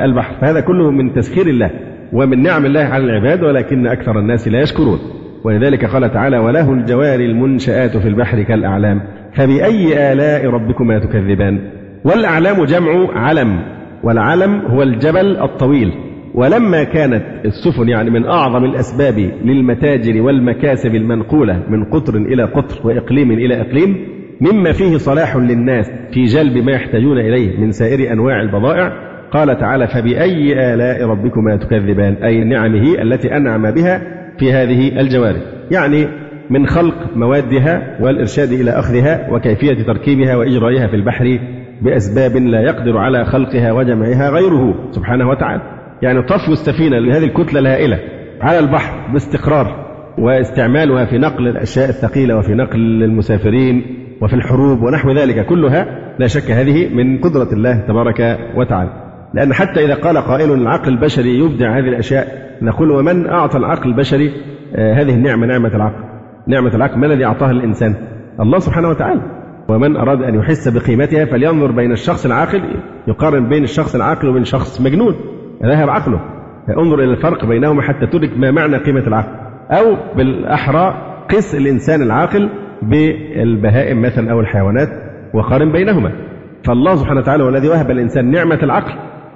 البحر فهذا كله من تسخير الله ومن نعم الله على العباد ولكن أكثر الناس لا يشكرون. ولذلك قال تعالى وله الجوار المنشآت في البحر كالأعلام فبأي آلاء ربكما تكذبان؟ والأعلام جمع علم. والعلم هو الجبل الطويل. ولما كانت السفن يعني من أعظم الأسباب للمتاجر والمكاسب المنقولة من قطر إلى قطر وإقليم إلى إقليم مما فيه صلاح للناس في جلب ما يحتاجون إليه من سائر أنواع البضائع قال تعالى فبأي آلاء ربكما تكذبان؟ أي نعمه التي أنعم بها في هذه الجوارح. يعني من خلق موادها والإرشاد إلى أخذها وكيفية تركيبها وإجرائها في البحر بأسباب لا يقدر على خلقها وجمعها غيره سبحانه وتعالى. يعني طفو السفينة لهذه الكتلة الهائلة على البحر باستقرار واستعمالها في نقل الأشياء الثقيلة وفي نقل المسافرين وفي الحروب ونحو ذلك كلها لا شك هذه من قدرة الله تبارك وتعالى. لأن حتى إذا قال قائل العقل البشري يبدع هذه الأشياء نقول ومن أعطى العقل البشري هذه النعمة نعمة العقل. نعمة العقل ما الذي أعطاها الإنسان؟ الله سبحانه وتعالى. ومن أراد أن يحس بقيمتها فلينظر بين الشخص العاقل يقارن بين الشخص العاقل وبين شخص مجنون. ذهب عقله. انظر إلى الفرق بينهما حتى تدرك ما معنى قيمة العقل. أو بالأحرى قس الإنسان العاقل بالبهائم مثلا أو الحيوانات وقارن بينهما. فالله سبحانه وتعالى هو الذي وهب الإنسان نعمة العقل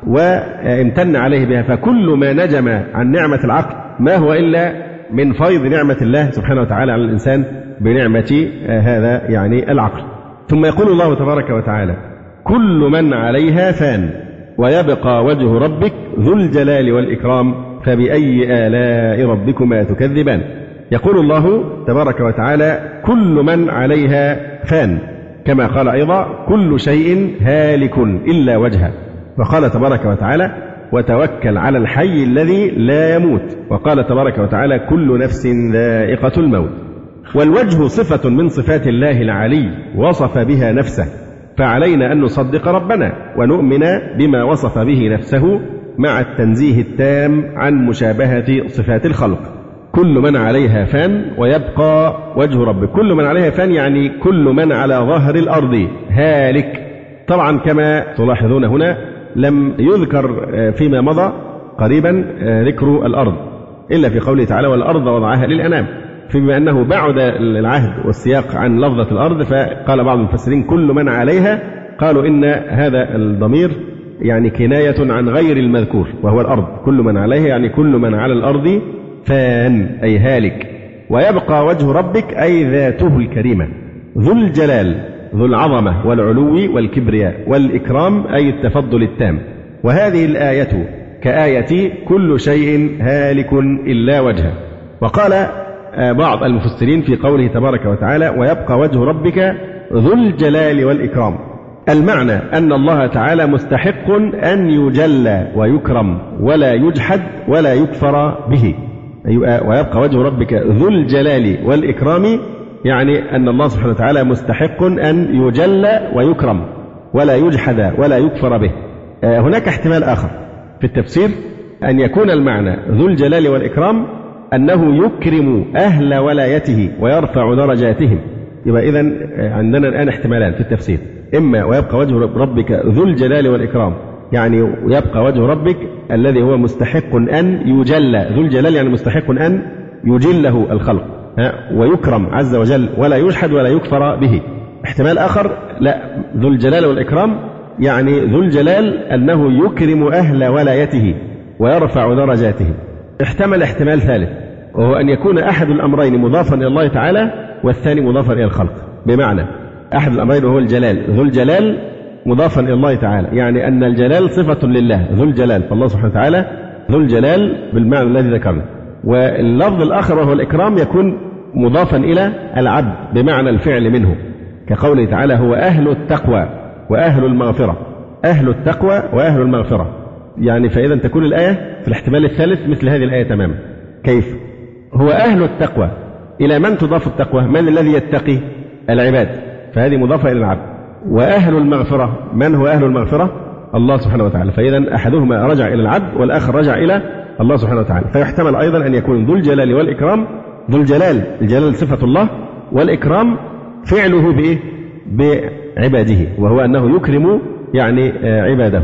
وامتن عليه بها. فكل ما نجم عن نعمة العقل ما هو إلا من فيض نعمة الله سبحانه وتعالى على الإنسان بنعمة هذا يعني العقل. ثم يقول الله تبارك وتعالى كل من عليها فان ويبقى وجه ربك ذو الجلال والإكرام فبأي آلاء ربكما تكذبان؟ يقول الله تبارك وتعالى كل من عليها فان. كما قال أيضا كل شيء هالك إلا وجهه. وقال تبارك وتعالى وتوكل على الحي الذي لا يموت. وقال تبارك وتعالى كل نفس ذائقة الموت. والوجه صفة من صفات الله العلي وصف بها نفسه. فعلينا أن نصدق ربنا ونؤمن بما وصف به نفسه مع التنزيه التام عن مشابهة صفات الخلق. كل من عليها فان ويبقى وجه رب. كل من عليها فان يعني كل من على ظهر الأرض. هالك. طبعا كما تلاحظون هنا لم يذكر فيما مضى قريبا ذكر الأرض. إلا في قوله تعالى والأرض وضعها للأنام. فيما أنه بعد العهد والسياق عن لفظة الأرض فقال بعض المفسرين كل من عليها قالوا إن هذا الضمير يعني كناية عن غير المذكور وهو الأرض. كل من عليها يعني كل من على الأرض فان أي هالك. ويبقى وجه ربك أي ذاته الكريمة. ذو الجلال ذو العظمة والعلو والكبرياء والإكرام أي التفضل التام. وهذه الآية كآية كل شيء هالك إلا وجهه. وقال بعض المفسرين في قوله تبارك وتعالى ويبقى وجه ربك ذو الجلال والإكرام. المعنى أن الله تعالى مستحق أن يجلى ويكرم ولا يجحد ولا يكفر به. ويبقى وجه ربك ذو الجلال والإكرام يعني أن الله سبحانه وتعالى مستحق أن يجلى ويكرم ولا يجحد ولا يكفر به. هناك احتمال آخر في التفسير أن يكون المعنى ذو الجلال والإكرام أنه يكرم أهل ولايته ويرفع درجاتهم. يبقى إذا عندنا الآن احتمالان في التفسير إما ويبقى وجه ربك ذو الجلال والإكرام. يعني يبقى وجه ربك الذي هو مستحق أن يجلى ذو الجلال يعني مستحق أن يجله الخلق. ويكرم عز وجل ولا يجحد ولا يكفر به. احتمال آخر لا ذو الجلال والإكرام. يعني ذو الجلال أنه يكرم أهل ولايته ويرفع درجاتهم. احتمل احتمال ثالث وهو أن يكون أحد الأمرين مضافا إلى الله تعالى والثاني مضافا إلى الخلق. بمعنى أحد الأمرين وهو الجلال. ذو الجلال مضافا إلى الله تعالى. يعني أن الجلال صفة لله. ذو الجلال. فالله سبحانه وتعالى ذو الجلال بالمعنى الذي ذكرنا. واللفظ الآخر وهو الإكرام يكون مضافا إلى العبد بمعنى الفعل منه. كقوله تعالى هو أهل التقوى وأهل المغفرة. أهل التقوى وأهل المغفرة. يعني فإذا تكون الآية في الاحتمال الثالث مثل هذه الآية تماما. كيف؟ هو أهل التقوى. إلى من تضاف التقوى؟ من الذي يتقي؟ العباد. فهذه مضافة إلى العبد. وأهل المغفرة. من هو أهل المغفرة؟ الله سبحانه وتعالى. فإذا أحدهما رجع إلى العبد والآخر رجع إلى الله سبحانه وتعالى. فيحتمل أيضا أن يكون ذو الجلال والإكرام. ذو الجلال. الجلال صفة الله والإكرام فعله بإيه؟ بعباده. وهو أنه يكرم يعني عباده.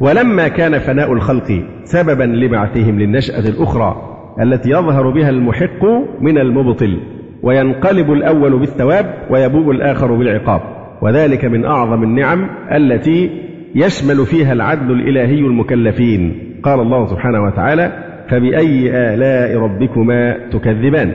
ولما كان فناء الخلق سببا لبعثهم للنشأة الأخرى التي يظهر بها المحق من المبطل وينقلب الأول بالثواب ويبوء الآخر بالعقاب. وذلك من أعظم النعم التي يشمل فيها العدل الإلهي المكلفين. قال الله سبحانه وتعالى فبأي آلاء ربكما تكذبان؟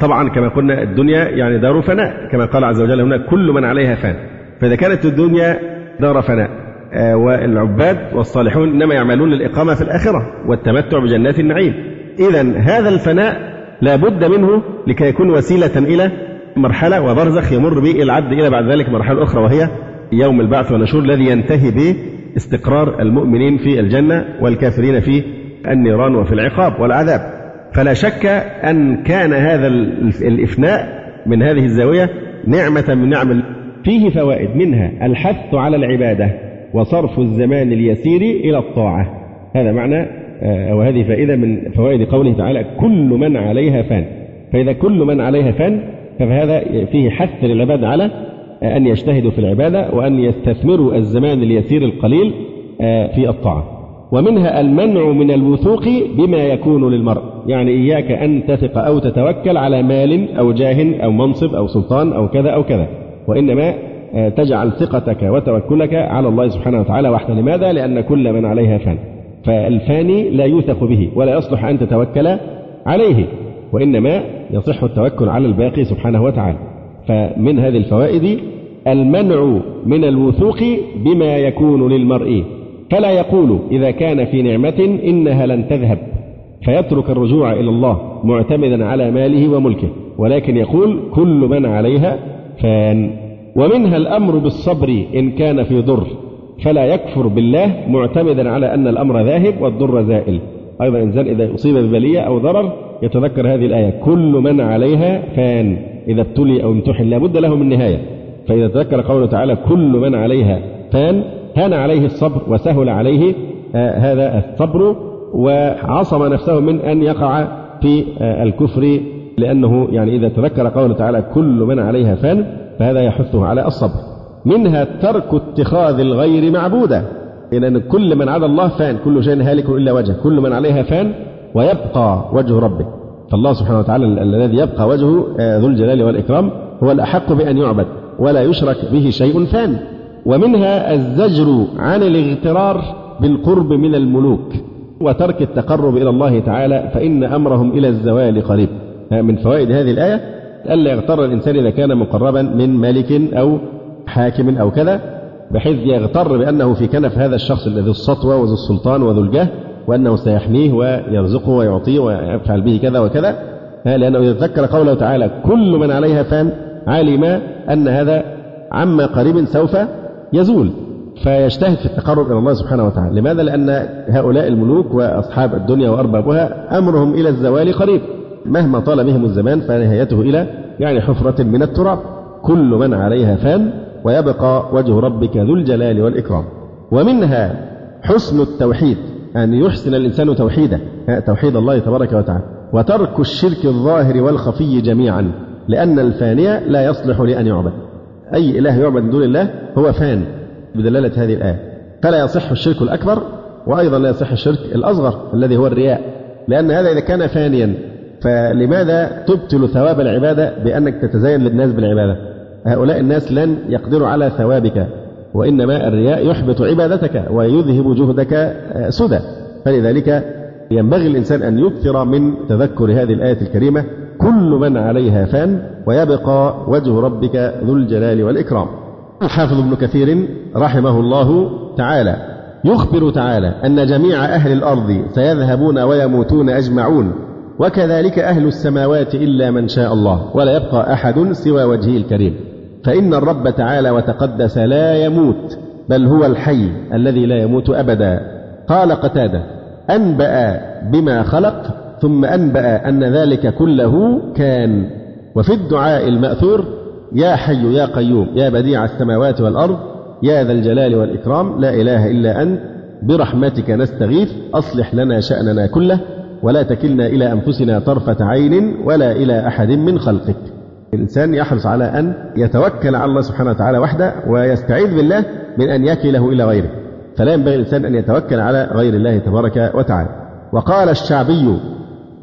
طبعا كما قلنا الدنيا يعني دار فناء كما قال عز وجل هنا كل من عليها فان. فإذا كانت الدنيا دار فناء والعباد والصالحون إنما يعملون الإقامة في الآخرة والتمتع بجنات النعيم. إذا هذا الفناء لا بد منه لكي يكون وسيلة إلى مرحلة وبرزخ يمر به العبد إلى بعد ذلك مرحلة أخرى وهي يوم البعث والنشور الذي ينتهي به استقرار المؤمنين في الجنة والكافرين في النيران وفي العقاب والعذاب. فلا شك أن كان هذا الإفناء من هذه الزاوية نعمة من نعم فيه فوائد منها الحث على العبادة. وصرف الزمان اليسير إلى الطاعة. هذا معنى وهذه هذه فائدة من فوائد قوله تعالى كل من عليها فان فإذا كل من عليها فان فهذا فيه حث للعباد على أن يجتهدوا في العبادة وأن يستثمروا الزمان اليسير القليل في الطاعة. ومنها المنع من الوثوق بما يكون للمرء. يعني إياك أن تثق أو تتوكل على مال أو جاه أو منصب أو سلطان أو كذا أو كذا. وإنما تجعل ثقتك وتوكلك على الله سبحانه وتعالى وحده. لماذا؟ لأن كل من عليها فان. فالفاني لا يوثق به ولا يصلح أن تتوكل عليه وإنما يصح التوكل على الباقي سبحانه وتعالى. فمن هذه الفوائد المنع من الوثوق بما يكون للمرء. فلا يقول إذا كان في نعمة إنها لن تذهب. فيترك الرجوع إلى الله معتمدا على ماله وملكه. ولكن يقول كل من عليها فان. ومنها الأمر بالصبر إن كان في ضر فلا يكفر بالله معتمدا على أن الأمر ذاهب والضر زائل. أيضا الإنسان إذا أصيب ببلية أو ضرر يتذكر هذه الآية كل من عليها فان إذا ابتلي أو امتحن لابد له من نهاية. فإذا تذكر قوله تعالى كل من عليها فان هان عليه الصبر وسهل عليه آه، هذا الصبر وعصم نفسه من أن يقع في آه، الكفر لأنه يعني إذا تذكر قوله تعالى كل من عليها فان فهذا يحثه على الصبر. منها ترك اتخاذ الغير معبودا لأن كل من عدا الله فان كل شيء هالك إلا وجهه كل من عليها فان ويبقى وجه ربه. فالله سبحانه وتعالى الذي يبقى وجهه آه، ذو الجلال والإكرام هو الأحق بأن يعبد ولا يشرك به شيء فان. ومنها الزجر عن الاغترار بالقرب من الملوك وترك التقرب إلى الله تعالى فإن أمرهم إلى الزوال قريب. من فوائد هذه الآية ألا يغتر الإنسان إذا كان مقربا من ملك أو حاكم أو كذا بحيث يغتر بأنه في كنف هذا الشخص الذي السطوة وذو السلطان وذو الجاه وأنه سيحميه ويرزقه ويعطيه ويفعل به كذا وكذا. لأنه يتذكر قوله تعالى كل من عليها فان علم أن هذا عما قريب سوف يزول فيجتهد في التقرب إلى الله سبحانه وتعالى. لماذا؟ لأن هؤلاء الملوك وأصحاب الدنيا وأربابها أمرهم إلى الزوال قريب. مهما طال بهم الزمان فنهايته إلى يعني حفرة من التراب. كل من عليها فان ويبقى وجه ربك ذو الجلال والإكرام. ومنها حسن التوحيد أن يحسن الإنسان توحيده توحيد الله تبارك وتعالى. وترك الشرك الظاهر والخفي جميعا لأن الفانية لا يصلح لأن يعبد. أي إله يعبد من دون الله هو فان. بدلالة هذه الآية. فلا يصح الشرك الأكبر وأيضا لا يصح الشرك الأصغر الذي هو الرياء. لأن هذا إذا كان فانيا فلماذا تبطل ثواب العبادة بأنك تتزين للناس بالعبادة؟ هؤلاء الناس لن يقدروا على ثوابك وإنما الرياء يحبط عبادتك ويذهب جهدك آه، سدى. فلذلك ينبغي الإنسان أن يكثر من تذكر هذه الآية الكريمة كل من عليها فان ويبقى وجه ربك ذو الجلال والإكرام. الحافظ ابن كثير رحمه الله تعالى يخبر تعالى أن جميع أهل الأرض سيذهبون ويموتون أجمعون. وكذلك أهل السماوات إلا من شاء الله ولا يبقى أحد سوى وجهه الكريم. فإن الرب تعالى وتقدس لا يموت بل هو الحي الذي لا يموت أبدا. قال قتادة أنبأ بما خلق ثم أنبأ أن ذلك كله كان. وفي الدعاء المأثور يا حي يا قيوم يا بديع السماوات والأرض يا ذا الجلال والإكرام لا إله إلا أنت برحمتك نستغيث أصلح لنا شأننا كله. ولا تكلنا إلى أنفسنا طرفة عين ولا إلى أحد من خلقك. الإنسان يحرص على أن يتوكل على الله سبحانه وتعالى وحده ويستعيذ بالله من أن يكله إلى غيره. فلا ينبغي الإنسان أن يتوكل على غير الله تبارك وتعالى. وقال الشعبي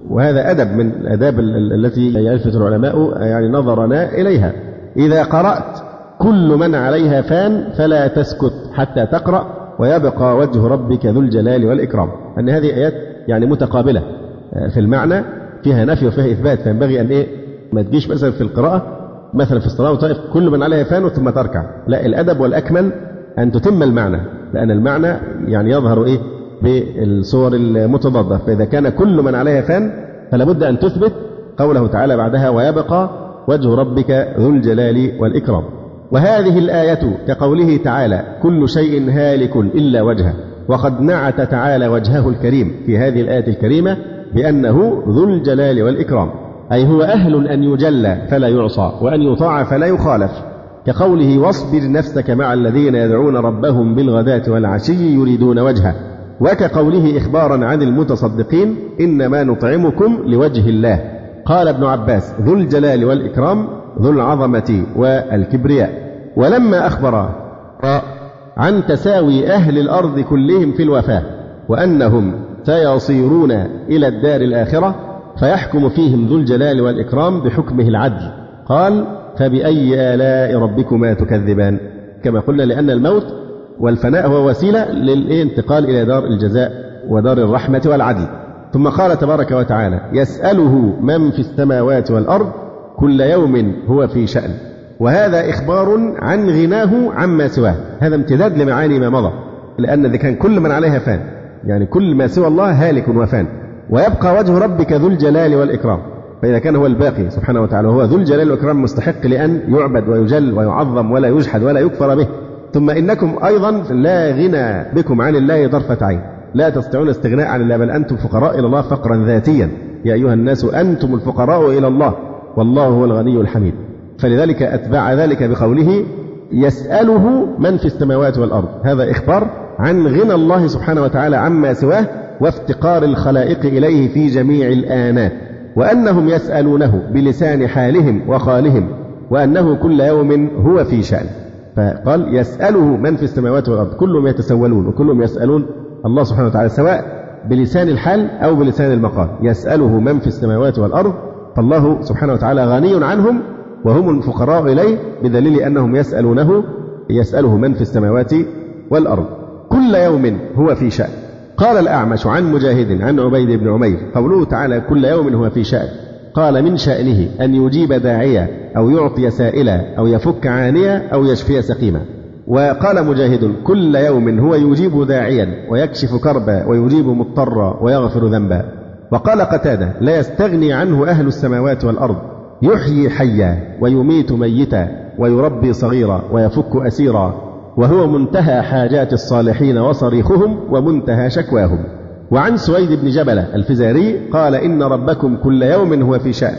وهذا أدب من الآداب التي يلفت العلماء يعني نظرنا إليها. إذا قرأت كل من عليها فان فلا تسكت حتى تقرأ ويبقى وجه ربك ذو الجلال والإكرام. أن هذه آيات يعني متقابلة. آه، في المعنى فيها نفي وفيها إثبات. فينبغي أن إيه؟ ما تجيش مثلا في القراءة مثلا في الصلاة وتقف كل من عليها فان ثم تركع. لا الأدب والأكمل أن تتم المعنى لأن المعنى يعني يظهر إيه؟ بالصور المتضادة. فإذا كان كل من عليها فان فلا بد أن تثبت قوله تعالى بعدها ويبقى وجه ربك ذو الجلال والإكرام وهذه الآية كقوله تعالى كل شيء هالك إلا وجهه وقد نعت تعالى وجهه الكريم في هذه الآية الكريمة بأنه ذو الجلال والإكرام أي هو أهل أن يجلى فلا يعصى وأن يطاع فلا يخالف. كقوله واصبر نفسك مع الذين يدعون ربهم بالغداة والعشي يريدون وجهه. وكقوله إخبارا عن المتصدقين إنما نطعمكم لوجه الله. قال ابن عباس ذو الجلال والإكرام ذو العظمة والكبرياء. ولما أخبر عن تساوي أهل الأرض كلهم في الوفاة وأنهم سيصيرون إلى الدار الآخرة فيحكم فيهم ذو الجلال والإكرام بحكمه العدل. قال فبأي آلاء ربكما تكذبان؟ كما قلنا لأن الموت والفناء هو وسيلة للانتقال إلى دار الجزاء ودار الرحمة والعدل. ثم قال تبارك وتعالى يسأله من في السماوات والأرض كل يوم هو في شأن. وهذا إخبار عن غناه عما سواه. هذا امتداد لمعاني ما مضى لأن إذا كان كل من عليها فان. يعني كل ما سوى الله هالك وفان. ويبقى وجه ربك ذو الجلال والإكرام. فإذا كان هو الباقي سبحانه وتعالى وهو ذو الجلال والإكرام مستحق لأن يعبد ويجل ويعظم ولا يجحد ولا يكفر به. ثم إنكم أيضا لا غنى بكم عن الله طرفة عين. لا تستطيعون استغناء عن الله بل أنتم فقراء إلى الله فقرا ذاتيا. يا أيها الناس أنتم الفقراء إلى الله. والله هو الغني الحميد. فلذلك أتبع ذلك بقوله يسأله من في السماوات والأرض. هذا إخبار عن غنى الله سبحانه وتعالى عما سواه وافتقار الخلائق إليه في جميع الآنات وأنهم يسألونه بلسان حالهم وخالهم وأنه كل يوم هو في شأن. فقال يسأله من في السماوات والأرض. كلهم يتسولون وكلهم يسألون الله سبحانه وتعالى سواء بلسان الحال أو بلسان المقال. يسأله من في السماوات والأرض فالله سبحانه وتعالى غني عنهم وهم الفقراء إليه بدليل أنهم يسألونه يسأله من في السماوات والأرض. كل يوم هو في شأن. قال الأعمش عن مجاهد عن عبيد بن عمير قوله تعالى كل يوم هو في شأن. قال من شأنه؟ أن يجيب داعية أو يعطي سائلا أو يفك عانية أو يشفي سقيما. وقال مجاهد كل يوم هو يجيب داعيا ويكشف كربا ويجيب مضطرا ويغفر ذنبا. وقال قتادة لا يستغني عنه أهل السماوات والأرض. يحيي حيا ويميت ميتا ويربي صغيرا ويفك أسيرا وهو منتهى حاجات الصالحين وصريخهم ومنتهى شكواهم. وعن سويد بن جبلة الفزاري قال إن ربكم كل يوم هو في شأن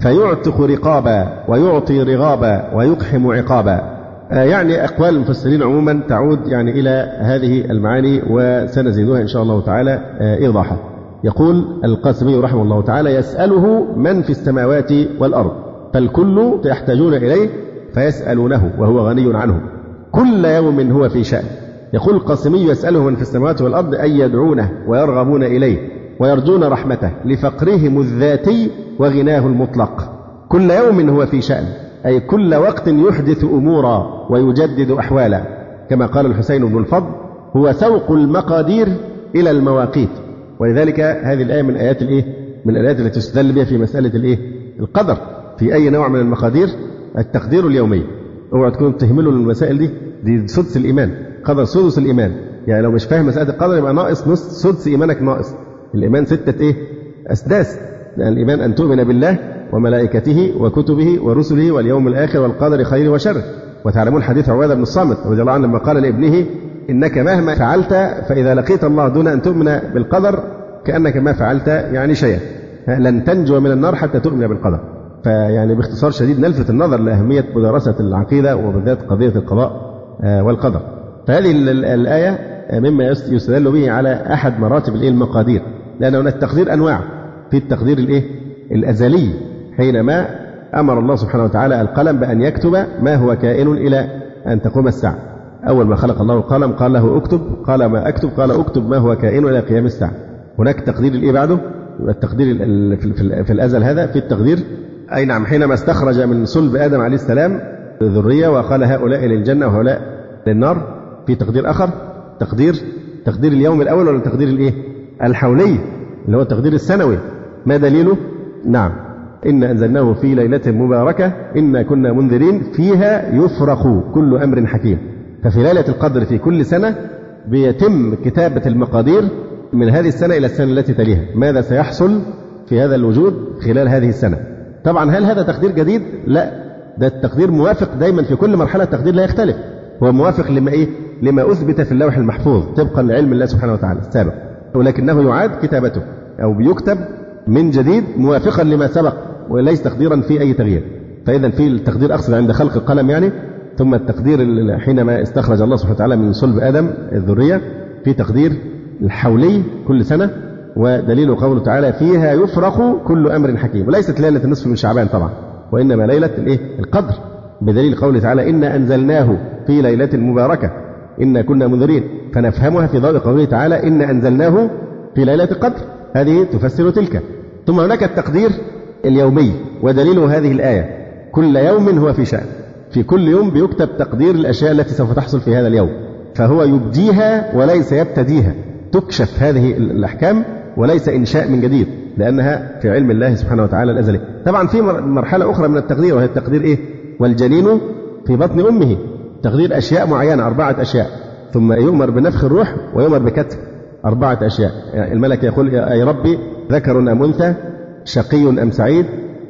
فيعتق رقابا ويعطي رغابا ويقحم عقابا. آه، يعني أقوال المفسرين عموما تعود يعني إلى هذه المعاني وسنزيدها إن شاء الله تعالى آه، إيضاحا. يقول القاسمي رحمه الله تعالى يسأله من في السماوات والأرض فالكل يحتاجون إليه فيسألونه وهو غني عنهم كل يوم هو في شأن. يقول القاسمي يسأله من في السماوات والأرض أن يدعونه ويرغبون إليه ويرجون رحمته لفقرهم الذاتي وغناه المطلق. كل يوم هو في شأن. أي كل وقت يحدث أمورا ويجدد أحوالا. كما قال الحسين بن الفضل هو سوق المقادير إلى المواقيت. ولذلك هذه الآية من آيات الإيه؟ من الآيات التي تستدل بها في مسألة الإيه؟ القدر. في أي نوع من المقادير التقدير اليومي. اوعوا تكونوا تهملوا المسائل دي. دي سدس الإيمان. قدر سدس الإيمان. يعني لو مش فاهم مسألة القدر يبقى ناقص نص سدس إيمانك ناقص. الإيمان ستة إيه؟ أسداس. يعني الإيمان أن تؤمن بالله وملائكته وكتبه ورسله واليوم الآخر والقدر خير وشر. وتعلمون حديث عبادة بن الصامت رضي الله عنه لما قال لابنه إنك مهما فعلت فإذا لقيت الله دون أن تؤمن بالقدر كأنك ما فعلت يعني شيئا. لن تنجو من النار حتى تؤمن بالقدر. فيعني باختصار شديد نلفت النظر لأهمية مدارسة العقيدة وبالذات قضية القضاء آه، والقدر. فهذه الآية مما يستدل به على أحد مراتب المقادير. لأن هناك التقدير أنواع. في التقدير الإيه؟ الأزلي حينما أمر الله سبحانه وتعالى القلم بأن يكتب ما هو كائن إلى أن تقوم الساعة. أول ما خلق الله القلم قال له اكتب قال ما أكتب قال اكتب ما هو كائن إلى قيام الساعة. هناك تقدير الإيه بعده؟ التقدير في الأزل هذا في التقدير أي نعم حينما استخرج من صلب آدم عليه السلام ذرية وقال هؤلاء للجنة وهؤلاء للنار في تقدير آخر تقدير تقدير اليوم الأول ولا تقدير الإيه؟ الحولي اللي هو التقدير السنوي. ما دليله؟ نعم. إن أنزلناه في ليلة مباركة إنا كنا منذرين فيها يفرق كل أمر حكيم. ففي ليلة القدر في كل سنة بيتم كتابة المقادير من هذه السنة إلى السنة التي تليها. ماذا سيحصل في هذا الوجود خلال هذه السنة؟ طبعا هل هذا تقدير جديد؟ لا. ده التقدير موافق دايما في كل مرحلة التقدير لا يختلف. هو موافق لما إيه؟ لما أثبت في اللوح المحفوظ طبقا لعلم الله سبحانه وتعالى. السابق. ولكنه يعاد كتابته أو بيكتب من جديد موافقا لما سبق وليس تقديرا في أي تغيير. فإذا في التقدير أقصد عند خلق القلم يعني ثم التقدير حينما استخرج الله سبحانه وتعالى من صلب آدم الذرية في تقدير الحولي كل سنة ودليل قوله تعالى فيها يفرق كل أمر حكيم وليست ليلة النصف من شعبان طبعا وإنما ليلة الإيه؟ القدر بدليل قوله تعالى إنا أنزلناه في ليلة مباركة إنا كنا منذرين فنفهمها في ضوء قوله تعالى إنا أنزلناه في ليلة القدر هذه تفسر تلك ثم هناك التقدير اليومي ودليل هذه الآية كل يوم هو في شأن في كل يوم بيكتب تقدير الأشياء التي سوف تحصل في هذا اليوم. فهو يبديها وليس يبتديها. تكشف هذه الأحكام وليس إنشاء من جديد لأنها في علم الله سبحانه وتعالى الأزلي. طبعا في مرحلة أخرى من التقدير وهي التقدير إيه؟ والجنين في بطن أمه. تقدير أشياء معينة أربعة أشياء. ثم يؤمر بنفخ الروح ويؤمر بكتب أربعة أشياء. يعني الملك يقول يا ربي ذكر أم أنثى شقي أم سعيد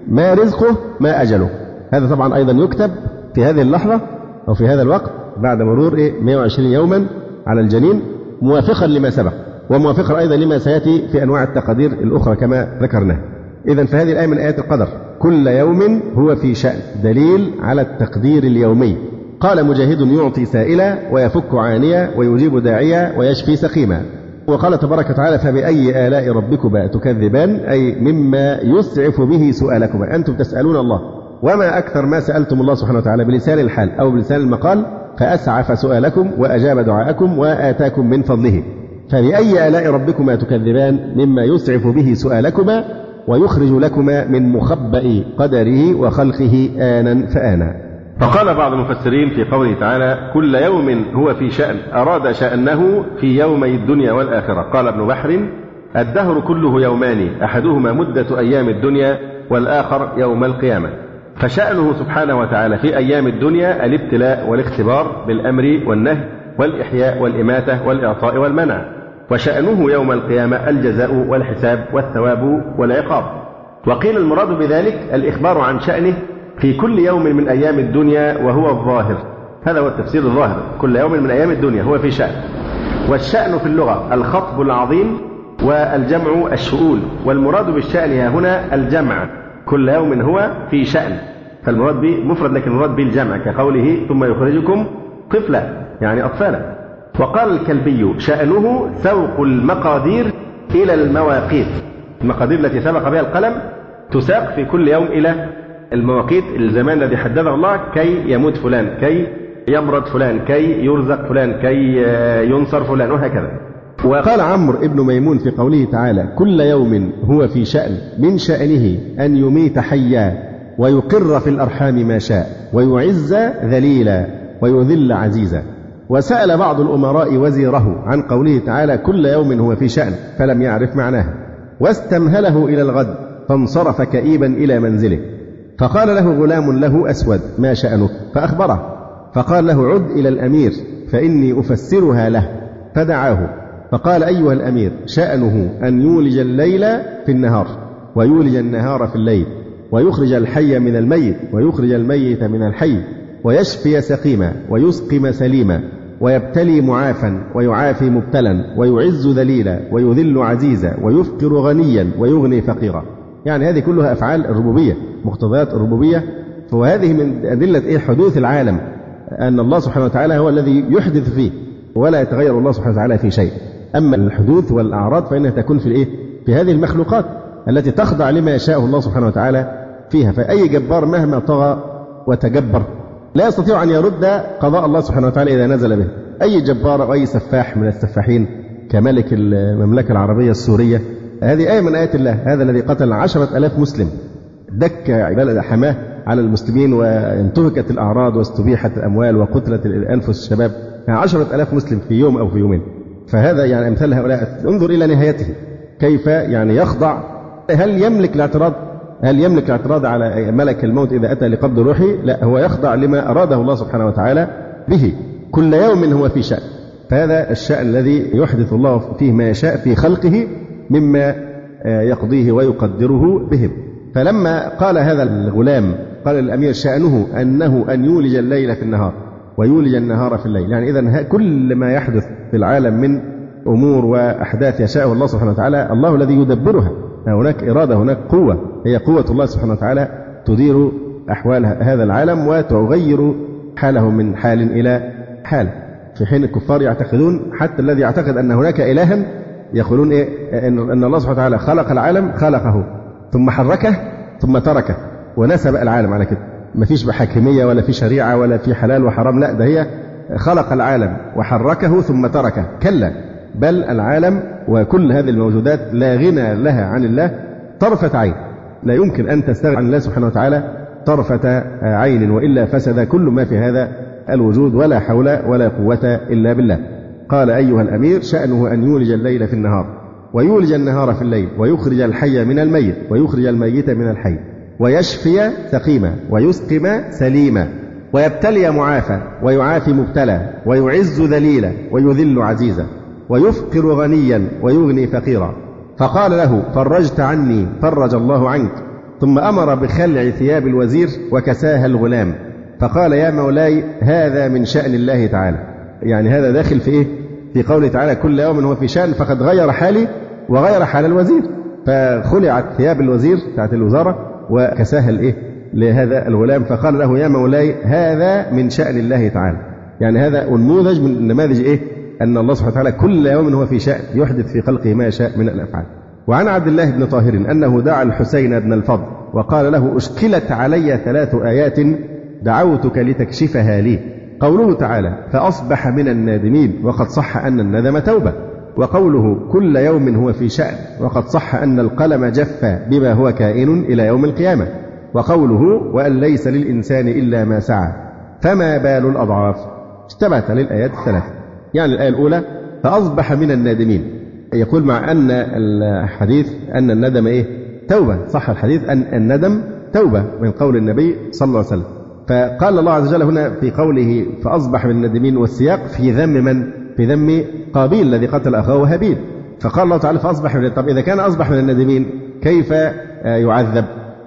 ما رزقه ما أجله. هذا طبعا أيضا يكتب في هذه اللحظة أو في هذا الوقت بعد مرور إيه؟ 120 يوما على الجنين موافقا لما سبق وموافقا أيضا لما سيأتي في أنواع التقادير الأخرى كما ذكرنا إذا فهذه الآية من آيات القدر كل يوم هو في شأن. دليل على التقدير اليومي. قال مجاهد يعطي سائلا ويفك عانيا ويجيب داعيا ويشفي سقيما. وقال تبارك وتعالى فبأي آلاء ربكما تكذبان؟ أي مما يسعف به سؤالكما. أنتم تسألون الله. وما أكثر ما سألتم الله سبحانه وتعالى بلسان الحال أو بلسان المقال فأسعف سؤالكم وأجاب دعاءكم وآتاكم من فضله. فبأي آلاء ربكما تكذبان مما يسعف به سؤالكما ويخرج لكما من مخبأ قدره وخلقه آنا فآنا. فقال بعض المفسرين في قوله تعالى كل يوم هو في شأن أراد شأنه في يومي الدنيا والآخرة. قال ابن بحر الدهر كله يومان أحدهما مدة أيام الدنيا والآخر يوم القيامة. فشأنه سبحانه وتعالى في أيام الدنيا الابتلاء والاختبار بالأمر والنهي والإحياء والإماتة والإعطاء والمنع. وشأنه يوم القيامة الجزاء والحساب والثواب والعقاب. وقيل المراد بذلك الإخبار عن شأنه في كل يوم من أيام الدنيا وهو الظاهر. هذا هو التفسير الظاهر. كل يوم من أيام الدنيا هو في شأن. والشأن في اللغة الخطب العظيم والجمع الشؤون. والمراد بالشأن هنا الجمع. كل يوم هو في شأن. فالمراد به مفرد لكن المراد به الجمع كقوله ثم يخرجكم طفلا يعني أطفالا. وقال الكلبي شأنه سوق المقادير إلى المواقيت. المقادير التي سبق بها القلم تساق في كل يوم إلى المواقيت. الزمان الذي حدده الله كي يموت فلان كي يمرض فلان كي يرزق فلان كي ينصر فلان وهكذا. وقال عمرو ابن ميمون في قوله تعالى كل يوم هو في شأن من شأنه أن يميت حيا ويقر في الأرحام ما شاء ويعز ذليلا ويذل عزيزا. وسأل بعض الأمراء وزيره عن قوله تعالى كل يوم هو في شأن فلم يعرف معناه. واستمهله إلى الغد فانصرف كئيبا إلى منزله. فقال له غلام له أسود ما شأنك؟ فأخبره. فقال له عد إلى الأمير فإني أفسرها له. فدعاه. فقال أيها الأمير شأنه أن يولج الليل في النهار ويولج النهار في الليل ويخرج الحي من الميت ويخرج الميت من الحي ويشفي سقيما ويسقم سليما ويبتلي معافا ويعافي مبتلا ويعز ذليلا ويذل عزيزا ويفقر غنيا ويغني فقيرا. يعني هذه كلها أفعال الربوبية مقتضيات الربوبية. وهذه من أدلة إيه حدوث العالم أن الله سبحانه وتعالى هو الذي يحدث فيه ولا يتغير الله سبحانه وتعالى في شيء. أما الحدوث والأعراض فإنها تكون في الإيه؟ في هذه المخلوقات التي تخضع لما يشاءه الله سبحانه وتعالى فيها. فأي جبار مهما طغى وتجبر لا يستطيع أن يرد قضاء الله سبحانه وتعالى إذا نزل به. أي جبار أو أي سفاح من السفاحين كملك المملكة العربية السورية. هذه آية من آيات الله. هذا الذي قتل عشرة ألاف مسلم. دك بلد حماه على المسلمين وانتهكت الأعراض واستبيحت الأموال وقتلت الأنفس الشباب. عشرة ألاف مسلم في يوم أو في يومين. فهذا يعني أمثال هؤلاء. انظر إلى نهايته. كيف يعني يخضع. هل يملك الاعتراض؟ هل يملك الاعتراض على ملك الموت إذا أتى لقبض روحه؟ لا هو يخضع لما أراده الله سبحانه وتعالى به. كل يوم هو في شأن. فهذا الشأن الذي يحدث الله فيه ما يشاء في خلقه مما يقضيه ويقدره بهم. فلما قال هذا الغلام قال الأمير شأنه أنه أن يولج الليل في النهار. ويولج النهار في الليل. يعني إذا كل ما يحدث في العالم من أمور وأحداث يشاءه الله سبحانه وتعالى الله الذي يدبرها. هناك إرادة هناك قوة. هي قوة الله سبحانه وتعالى تدير أحوال هذا العالم وتغير حاله من حال إلى حال. في حين الكفار يعتقدون حتى الذي يعتقد أن هناك إلها يقولون إيه أن الله سبحانه وتعالى خلق العالم خلقه ثم حركه ثم تركه ونسب العالم على كده. ما فيش بحاكمية ولا في شريعة ولا في حلال وحرام لا ده هي خلق العالم وحركه ثم تركه. كلا بل العالم وكل هذه الموجودات لا غنى لها عن الله طرفة عين. لا يمكن أن تستغني عن الله سبحانه وتعالى طرفة عين وإلا فسد كل ما في هذا الوجود ولا حول ولا قوة إلا بالله. قال أيها الأمير شأنه أن يولج الليل في النهار ويولج النهار في الليل ويخرج الحي من الميت ويخرج الميت من الحي. ويشفي سقيما ويسقم سليما ويبتلي معافى ويعافي مبتلى ويعز ذليلا ويذل عزيزا ويفقر غنيا ويغني فقيرا. فقال له فرجت عني فرج الله عنك. ثم أمر بخلع ثياب الوزير وكساها الغلام. فقال يا مولاي هذا من شأن الله تعالى. يعني هذا داخل في إيه؟ في قوله تعالى كل يوم هو في شأن فقد غير حالي وغير حال الوزير. فخلعت ثياب الوزير بتاعت الوزارة وكساها الايه لهذا الغلام. فقال له يا مولاي هذا من شأن الله تعالى. يعني هذا نموذج من نماذج إيه؟ أن الله سبحانه وتعالى كل يوم هو في شأن يحدث في خلقه ما يشاء من الأفعال. وعن عبد الله بن طاهر أنه دعا الحسين بن الفضل وقال له أشكلت علي ثلاث آيات دعوتك لتكشفها لي. قوله تعالى فأصبح من النادمين وقد صح أن الندم توبة. وقوله كل يوم هو في شأن وقد صح أن القلم جف بما هو كائن إلى يوم القيامة. وقوله وأن ليس للإنسان إلا ما سعى فما بال الأضعاف؟ اشتبهت للآيات الثلاث يعني الآية الأولى فأصبح من النادمين. يقول مع أن الحديث أن الندم إيه؟ توبة. صح الحديث أن الندم توبة من قول النبي صلى الله عليه وسلم. فقال الله عز وجل هنا في قوله فأصبح من النادمين والسياق في ذم من؟ في ذم قابيل الذي قتل أخاه هابيل فقال الله تعالى فأصبح من طب إذا كان أصبح من النادمين كيف يعذب؟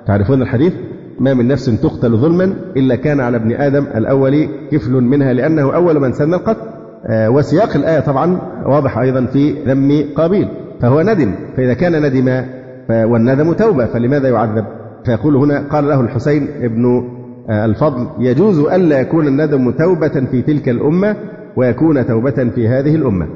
تعرفون الحديث؟ ما من نفس تقتل ظلما إلا كان على ابن آدم الأول كفل منها لأنه أول من سن القتل. آه، وسياق الآية طبعا واضح أيضا في ذم قابيل. فهو ندم. فإذا كان ندم والندم توبة فلماذا يعذب؟ فيقول هنا قال له الحسين ابن آه، الفضل يجوز ألا يكون الندم توبة في تلك الأمة ويكون توبة في هذه الأمة.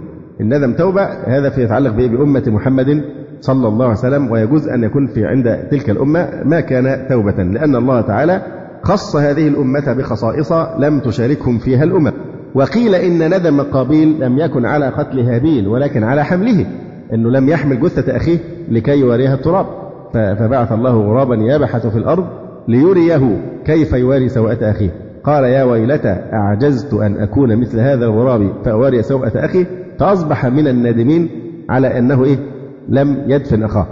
الندم توبة هذا فيتعلق بأمة محمد صلى الله عليه وسلم ويجوز أن يكون في عند تلك الأمة ما كان توبة لأن الله تعالى خص هذه الأمة بخصائص لم تشاركهم فيها الأمم. وقيل إن ندم قابيل لم يكن على قتل هابيل ولكن على حمله أنه لم يحمل جثة أخيه لكي يواريها التراب. فبعث الله غرابا يبحث في الأرض ليريه كيف يواري سوءة أخيه. قال يا ويلتى أعجزت أن أكون مثل هذا الغراب فأواري سوءة أخي فأصبح من النادمين على أنه إيه؟ لم يدفن أخاه.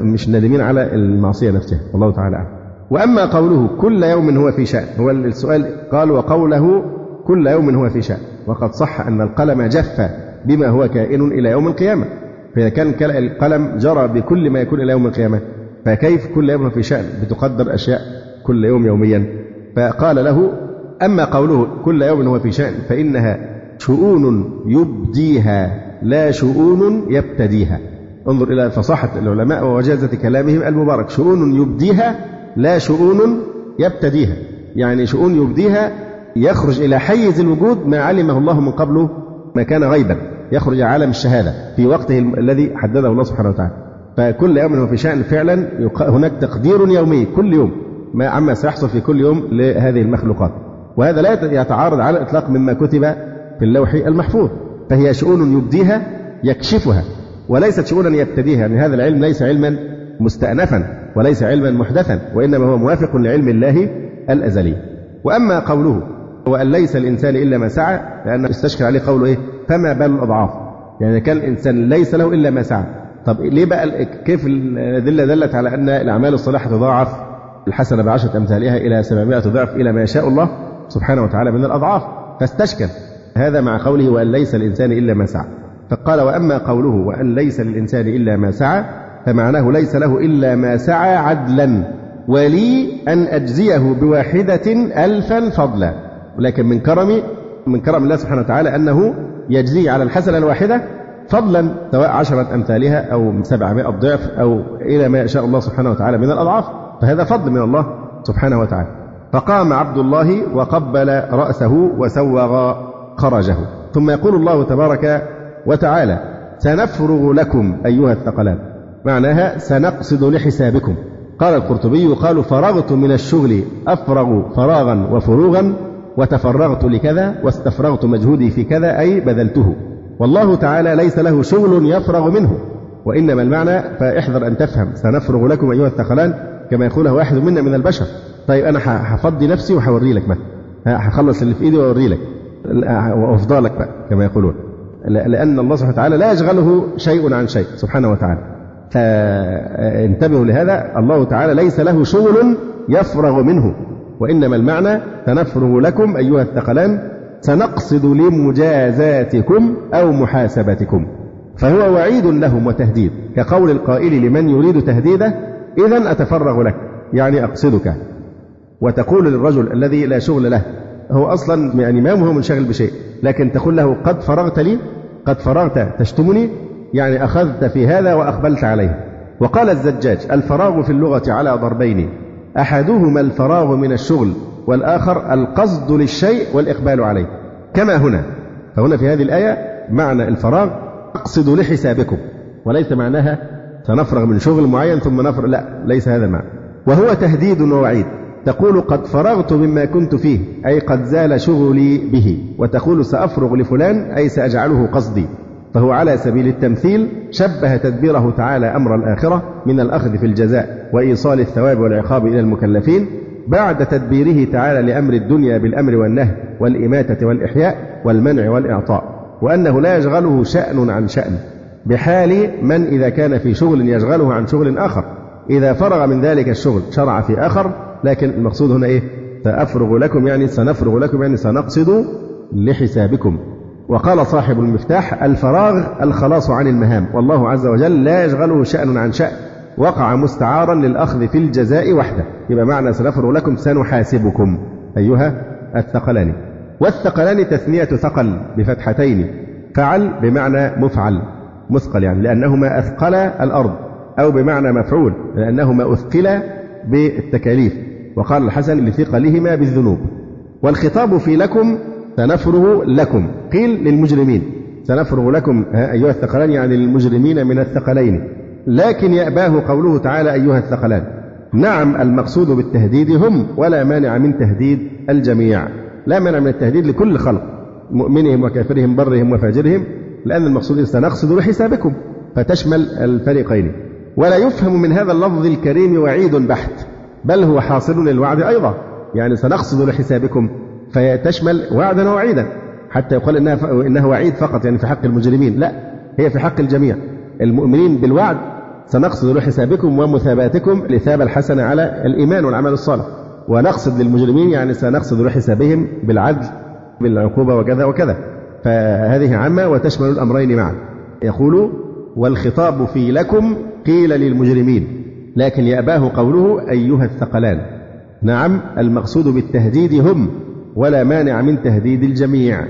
مش نادمين على المعصية نفسها والله تعالى أعلم. وأما قوله كل يوم هو في شأن هو السؤال قال وقوله كل يوم هو في شأن. وقد صح أن القلم جف بما هو كائن إلى يوم القيامة. فإذا كان القلم جرى بكل ما يكون إلى يوم القيامة فكيف كل يوم في شأن؟ بتقدر أشياء كل يوم يوميا. فقال له أما قوله كل يوم هو في شأن فإنها شؤون يبديها لا شؤون يبتديها. انظر إلى فصاحة العلماء ووجازة كلامهم المبارك. شؤون يبديها لا شؤون يبتديها. يعني شؤون يبديها يخرج إلى حيز الوجود ما علمه الله من قبله ما كان غيبا. يخرج عالم الشهادة في وقته الذي حدده الله سبحانه وتعالى. فكل يوم هو في شأن فعلا هناك تقدير يومي كل يوم. ما عما سيحصل في كل يوم لهذه المخلوقات. وهذا لا يتعارض على الإطلاق مما كتب في اللوح المحفوظ. فهي شؤون يبديها يكشفها وليست شؤونا يبتديها يعني هذا العلم ليس علما مستأنفا وليس علما محدثا وإنما هو موافق لعلم الله الأزلي. وأما قوله وأن ليس الإنسان إلا ما سعى لأنه استشكل عليه قوله إيه؟ فما بال الأضعاف. يعني كان الإنسان ليس له إلا ما سعى. طب ليه بقى كيف الأدلة دلت على أن الأعمال الصالحة تضاعف؟ الحسنة بعشرة أمثالها إلى 700 ضعف إلى ما يشاء الله سبحانه وتعالى من الأضعاف. فاستشكل. هذا مع قوله وأن ليس الإنسان إلا ما سعى. فقال وأما قوله وأن ليس للإنسان إلا ما سعى فمعناه ليس له إلا ما سعى عدلا. ولي أن أجزيه بواحدة ألفا فضلا. ولكن من كرم من كرم الله سبحانه وتعالى أنه يجزي على الحسنة الواحدة فضلا سواء عشرة أمثالها أو سبعمائة ضعف أو إلى ما يشاء الله سبحانه وتعالى من الأضعاف. فهذا فضل من الله سبحانه وتعالى. فقام عبد الله وقبل رأسه وسوغ خرجه. ثم يقول الله تبارك وتعالى سنفرغ لكم أيها الثقلان معناها سنقصد لحسابكم. قال القرطبي قالوا فرغت من الشغل أفرغ فراغا وفروغا وتفرغت لكذا واستفرغت مجهودي في كذا أي بذلته والله تعالى ليس له شغل يفرغ منه. وإنما المعنى فاحذر أن تفهم سنفرغ لكم أيها الثقلان كما يقولها واحد منا من البشر. طيب أنا هفضي نفسي وهوري لك مثلا هخلص اللي في إيدي وأوري لك. وأفضى لك بقى كما يقولون. لأن الله سبحانه وتعالى لا يشغله شيء عن شيء سبحانه وتعالى. فانتبهوا لهذا. الله تعالى ليس له شغل يفرغ منه. وإنما المعنى سنفرغ لكم أيها الثقلان سنقصد لمجازاتكم أو محاسبتكم. فهو وعيد لهم وتهديد. كقول القائل لمن يريد تهديده إذا أتفرغ لك يعني أقصدك. وتقول للرجل الذي لا شغل له هو أصلا يعني ما هو منشغل بشيء لكن تقول له قد فرغت لي قد فرغت تشتمني يعني أخذت في هذا وأقبلت عليه. وقال الزجاج الفراغ في اللغة على ضربين. أحدهما الفراغ من الشغل والآخر القصد للشيء والإقبال عليه. كما هنا. فهنا في هذه الآية معنى الفراغ أقصد لحسابكم وليس معناها سنفرغ من شغل معين ثم نفرغ لا ليس هذا المعنى. وهو تهديد ووعيد. تقول قد فرغت مما كنت فيه أي قد زال شغلي به. وتقول سأفرغ لفلان أي سأجعله قصدي. فهو على سبيل التمثيل شبه تدبيره تعالى أمر الآخرة من الأخذ في الجزاء وإيصال الثواب والعقاب إلى المكلفين بعد تدبيره تعالى لأمر الدنيا بالأمر والنهي والإماتة والإحياء والمنع والإعطاء. وأنه لا يشغله شأن عن شأن. بحال من إذا كان في شغل يشغله عن شغل آخر. إذا فرغ من ذلك الشغل شرع في آخر لكن المقصود هنا إيه؟ سأفرغ لكم يعني سنفرغ لكم يعني سنقصد لحسابكم. وقال صاحب المفتاح الفراغ الخلاص عن المهام. والله عز وجل لا يشغله شأن عن شأن. وقع مستعارا للأخذ في الجزاء وحده. يبقى معنى سنفرغ لكم سنحاسبكم. أيها الثقلان والثقلان تثنية ثقل بفتحتين. فعل بمعنى مفعل. مثقل يعني لأنهما أثقل الأرض أو بمعنى مفعول لأنهما أثقل بالتكاليف. وقال الحسن لثقلهما بالذنوب. والخطاب في لكم سنفرغ لكم. قيل للمجرمين سنفرغ لكم أيها الثقلان يعني للمجرمين من الثقلين. لكن يأباه قوله تعالى أيها الثقلان نعم المقصود بالتهديد هم ولا مانع من تهديد الجميع. لا مانع من التهديد لكل خلق مؤمنهم وكافرهم برهم وفاجرهم. لأن المقصود سنقصد بحسابكم فتشمل الفريقين. ولا يفهم من هذا اللفظ الكريم وعيد بحت بل هو حاصل للوعد أيضا. يعني سنقصد لحسابكم فتشمل وعدا ووعيدا حتى يقال إنها إنها وعيد فقط يعني في حق المجرمين. لا هي في حق الجميع. المؤمنين بالوعد سنقصد لحسابكم ومثاباتكم لثاب الحسنة على الإيمان والعمل الصالح. ونقصد للمجرمين يعني سنقصد لحسابهم بالعدل بالعقوبة وكذا وكذا. فهذه عامة وتشمل الأمرين معا. يقول والخطاب في لكم قيل للمجرمين لكن يأباه قوله أيها الثقلان. نعم المقصود بالتهديد هم ولا مانع من تهديد الجميع.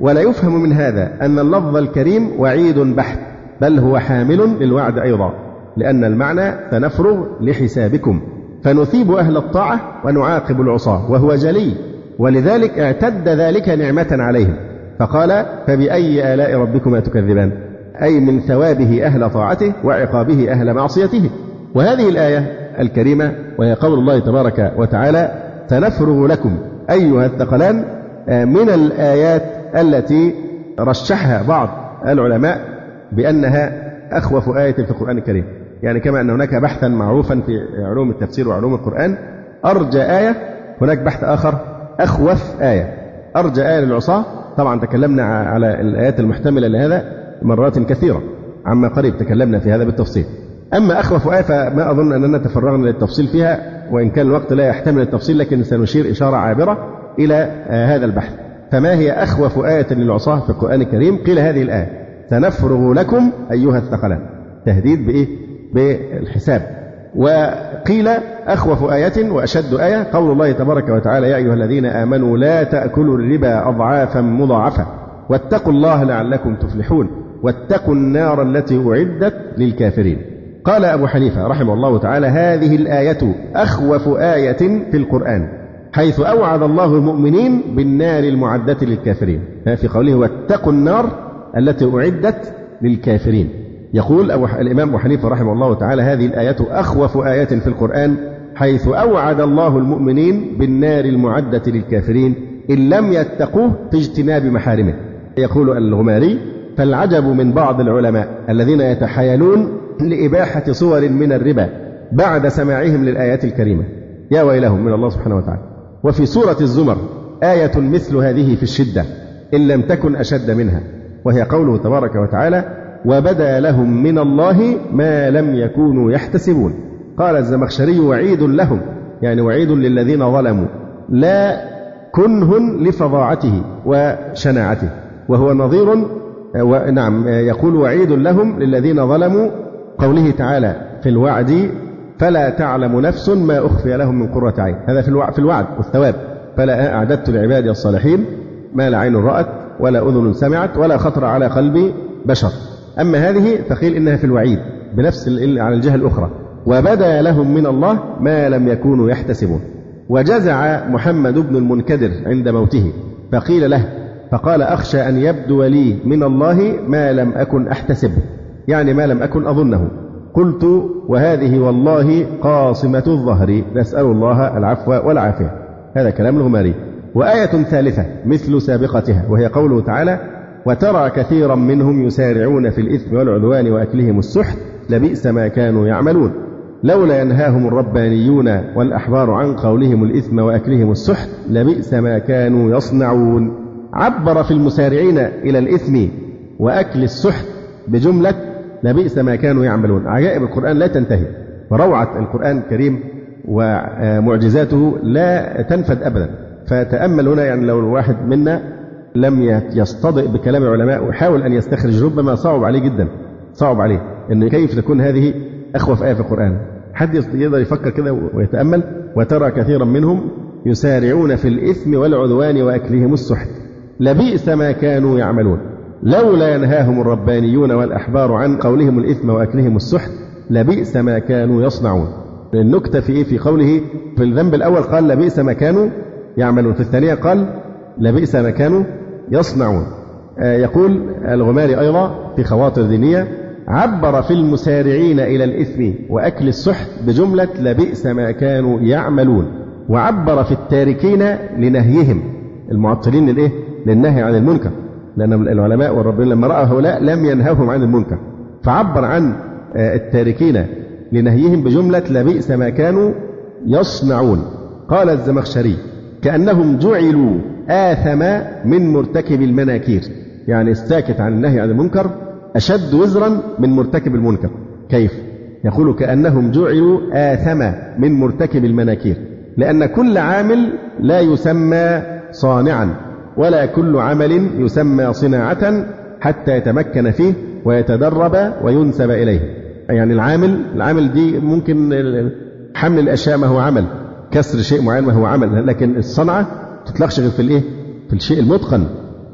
ولا يفهم من هذا أن اللفظ الكريم وعيد بحت بل هو حامل للوعد أيضا لأن المعنى سنفرغ لحسابكم. فنثيب أهل الطاعة ونعاقب العصاة وهو جلي ولذلك اعتد ذلك نعمة عليهم. فقال فبأي آلاء ربكما تكذبان؟ أي من ثوابه أهل طاعته وعقابه أهل معصيته. وهذه الآية الكريمة وهي قول الله تبارك وتعالى سنفرغ لكم أيها الثقلان من الآيات التي رشحها بعض العلماء بأنها أخوف آية في القرآن الكريم. يعني كما أن هناك بحثا معروفا في علوم التفسير وعلوم القرآن أرجى آية هناك بحث آخر أخوف آية. أرجى آية للعصاة طبعا تكلمنا على الآيات المحتملة لهذا مرات كثيرة عما قريب تكلمنا في هذا بالتفصيل. أما أخوف آية فما أظن أننا تفرغنا للتفصيل فيها وإن كان الوقت لا يحتمل التفصيل لكن سنشير إشارة عابرة إلى هذا البحث. فما هي أخوف آية للعصاة في القرآن الكريم؟ قيل هذه الآية سنفرغ لكم أيها الثقلان. تهديد بإيه؟ بالحساب. وقيل أخوف آية وأشد آية قول الله تبارك وتعالى يا أيها الذين آمنوا لا تأكلوا الربا أضعافا مضاعفة واتقوا الله لعلكم تفلحون واتقوا النار التي أعدت للكافرين. قال أبو حنيفة رحمه الله تعالى هذه الآية أخوف آية في القرآن حيث أوعد الله المؤمنين بالنار المعدة للكافرين. في قوله واتقوا النار التي أعدت للكافرين. يقول أبو الإمام أبو حنيفة رحمه الله تعالى هذه الآية أخوف آيات في القرآن حيث أوعد الله المؤمنين بالنار المعدة للكافرين إن لم يتقوه في اجتناب محارمه. يقول الغماري فالعجب من بعض العلماء الذين يتحايلون لإباحة صور من الربا بعد سماعهم للآيات الكريمة. يا ويلهم من الله سبحانه وتعالى. وفي سورة الزمر آية مثل هذه في الشدة إن لم تكن أشد منها. وهي قوله تبارك وتعالى وبدا لهم من الله ما لم يكونوا يحتسبون. قال الزمخشري وعيد لهم يعني وعيد للذين ظلموا. لا كنه لفظاعته وشناعته وهو نظير نعم يقول وعيد لهم للذين ظلموا قوله تعالى في الوعد فلا تعلم نفس ما أخفي لهم من قرة عين. هذا في في الوعد والثواب. فلا أعددت لعبادي الصالحين ما لا عين رأت ولا أذن سمعت ولا خطر على قلب بشر. أما هذه فقيل إنها في الوعيد بنفس على الجهة الأخرى. وبدا لهم من الله ما لم يكونوا يحتسبون. وجزع محمد بن المنكدر عند موته فقيل له فقال أخشى أن يبدو لي من الله ما لم أكن أحتسبه يعني ما لم أكن أظنه. قلت وهذه والله قاصمة الظهر نسأل الله العفو والعافية. هذا كلام الغماري. وآية ثالثة مثل سابقتها وهي قوله تعالى وترى كثيرا منهم يسارعون في الإثم والعدوان وأكلهم السحت لبئس ما كانوا يعملون. لولا ينهاهم الربانيون والأحبار عن قولهم الإثم وأكلهم السحت لبئس ما كانوا يصنعون. عبر في المسارعين إلى الإثم وأكل السحت بجملة لبئس ما كانوا يعملون. عجائب القرآن لا تنتهي. وروعة القرآن الكريم ومعجزاته لا تنفد أبدا. فتأمل هنا يعني لو الواحد منا لم يصطدئ بكلام العلماء ويحاول أن يستخرج ربما صعب عليه جدا صعب عليه. أن كيف تكون هذه أخوف آية في القرآن؟ حد يقدر يفكر كده ويتأمل؟ وترى كثيرا منهم يسارعون في الإثم والعدوان وأكلهم السحت. لبئس ما كانوا يعملون. لولا ينهاهم الربانيون والأحبار عن قولهم الإثم وأكلهم السحت لبئس ما كانوا يصنعون. النكتة في إيه في قوله في الذنب الأول قال لبئس ما كانوا يعملون. في الثانية قال لبئس ما كانوا يصنعون. آه، يقول الغماري أيضا في خواطر دينية عبر في المسارعين إلى الإثم وأكل السحت بجملة لبئس ما كانوا يعملون وعبر في التاركين لنهيهم. المعطلين للإيه؟ للنهي عن المنكر. لأن العلماء والربين لما رأوا هؤلاء لم ينهوهم عن المنكر. فعبر عن آه، التاركين لنهيهم بجملة لبئس ما كانوا يصنعون. قال الزمخشري كأنهم جعلوا آثم من مرتكب المناكير يعني الساكت عن النهي عن المنكر أشد وزرا من مرتكب المنكر كيف؟ يقول كأنهم جعلوا آثم من مرتكب المناكير لأن كل عامل لا يسمى صانعا ولا كل عمل يسمى صناعة حتى يتمكن فيه ويتدرب وينسب إليه يعني العامل العامل دي ممكن حمل الأشياء ما هو عمل كسر شيء معين ما هو عمل لكن الصنعة تطلقش غير في الإيه؟ في الشيء المتقن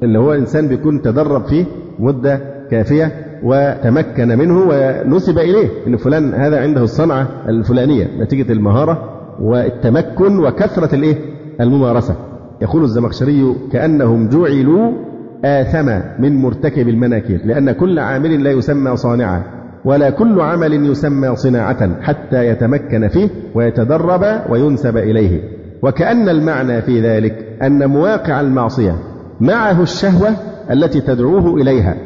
اللي هو إنسان بيكون تدرب فيه مدة كافية وتمكن منه ونسب إليه إن فلان هذا عنده الصنعة الفلانية نتيجة المهارة والتمكن وكثرة الإيه؟ الممارسة. يقول الزمخشري كأنهم جعلوا آثم من مرتكب المناكير لأن كل عامل لا يسمى صانعا ولا كل عمل يسمى صناعة حتى يتمكن فيه ويتدرب وينسب إليه. وكأن المعنى في ذلك أن مواقع المعصية معه الشهوة التي تدعوه إليها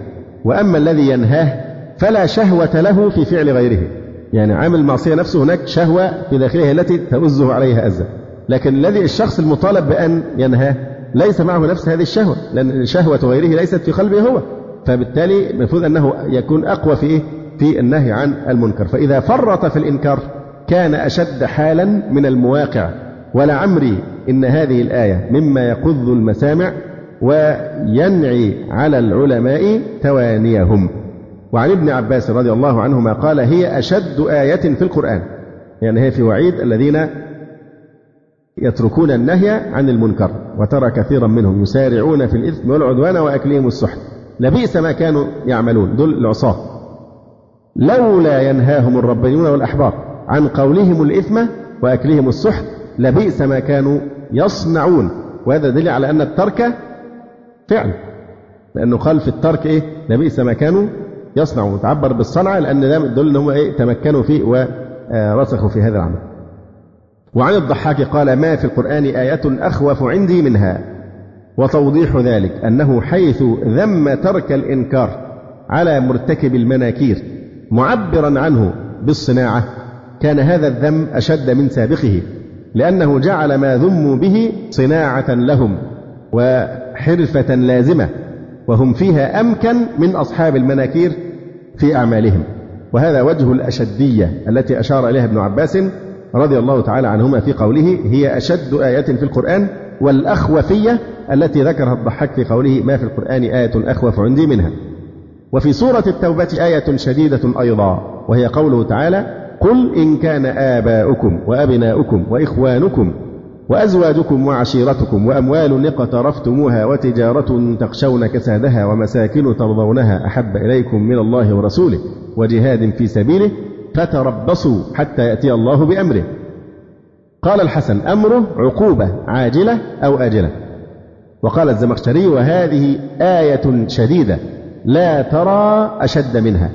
وأما الذي ينهاه فلا شهوة له في فعل غيره. يعني عامل المعصية نفسه هناك شهوة في داخله التي تؤزه عليها أزة. لكن الذي الشخص المطالب بأن ينهاه ليس معه نفس هذه الشهوة لأن شهوة غيره ليست في قلبه هو. فبالتالي المفروض أنه يكون أقوى في إيه؟ في النهي عن المنكر. فإذا فرط في الإنكار كان أشد حالا من المواقع ولعمري إن هذه الآية مما يقض المسامع وينعي على العلماء توانيهم. وعن ابن عباس رضي الله عنهما قال هي أشد آية في القرآن. يعني هي في وعيد الذين يتركون النهي عن المنكر وترى كثيرا منهم يسارعون في الإثم والعدوان وأكلهم السحت لبئس ما كانوا يعملون دول العصاة. لولا ينهاهم الربانيون والأحبار عن قولهم الإثم وأكلهم السحت لبئس ما كانوا يصنعون. وهذا دليل على أن الترك فعل. لأنه قال في الترك إيه؟ لبئس ما كانوا يصنعوا وتعبر بالصنعة لأن ده يدل أن هم إيه؟ تمكنوا فيه ورسخوا في هذا العمل. وعن الضحاك قال ما في القرآن آية أخوف عندي منها. وتوضيح ذلك أنه حيث ذم ترك الإنكار على مرتكب المناكير معبرا عنه بالصناعة كان هذا الذم أشد من سابقه. لأنه جعل ما ذموا به صناعة لهم وحرفة لازمة وهم فيها أمكن من أصحاب المناكير في أعمالهم. وهذا وجه الأشدية التي أشار إليها ابن عباس رضي الله تعالى عنهما في قوله هي أشد آية في القرآن والأخوفية التي ذكرها الضحاك في قوله ما في القرآن آية أخوف عندي منها. وفي سورة التوبة آية شديدة أيضا وهي قوله تعالى قل إن كان آباؤكم وأبناؤكم وإخوانكم وأزواجكم وعشيرتكم وأموال اقترفتموها وتجارة تخشون كسادها ومساكن ترضونها أحب إليكم من الله ورسوله وجهاد في سبيله فتربصوا حتى يأتي الله بأمره. قال الحسن أمره عقوبة عاجلة أو آجلة؟ وقال الزمخشري وهذه آية شديدة لا ترى أشد منها.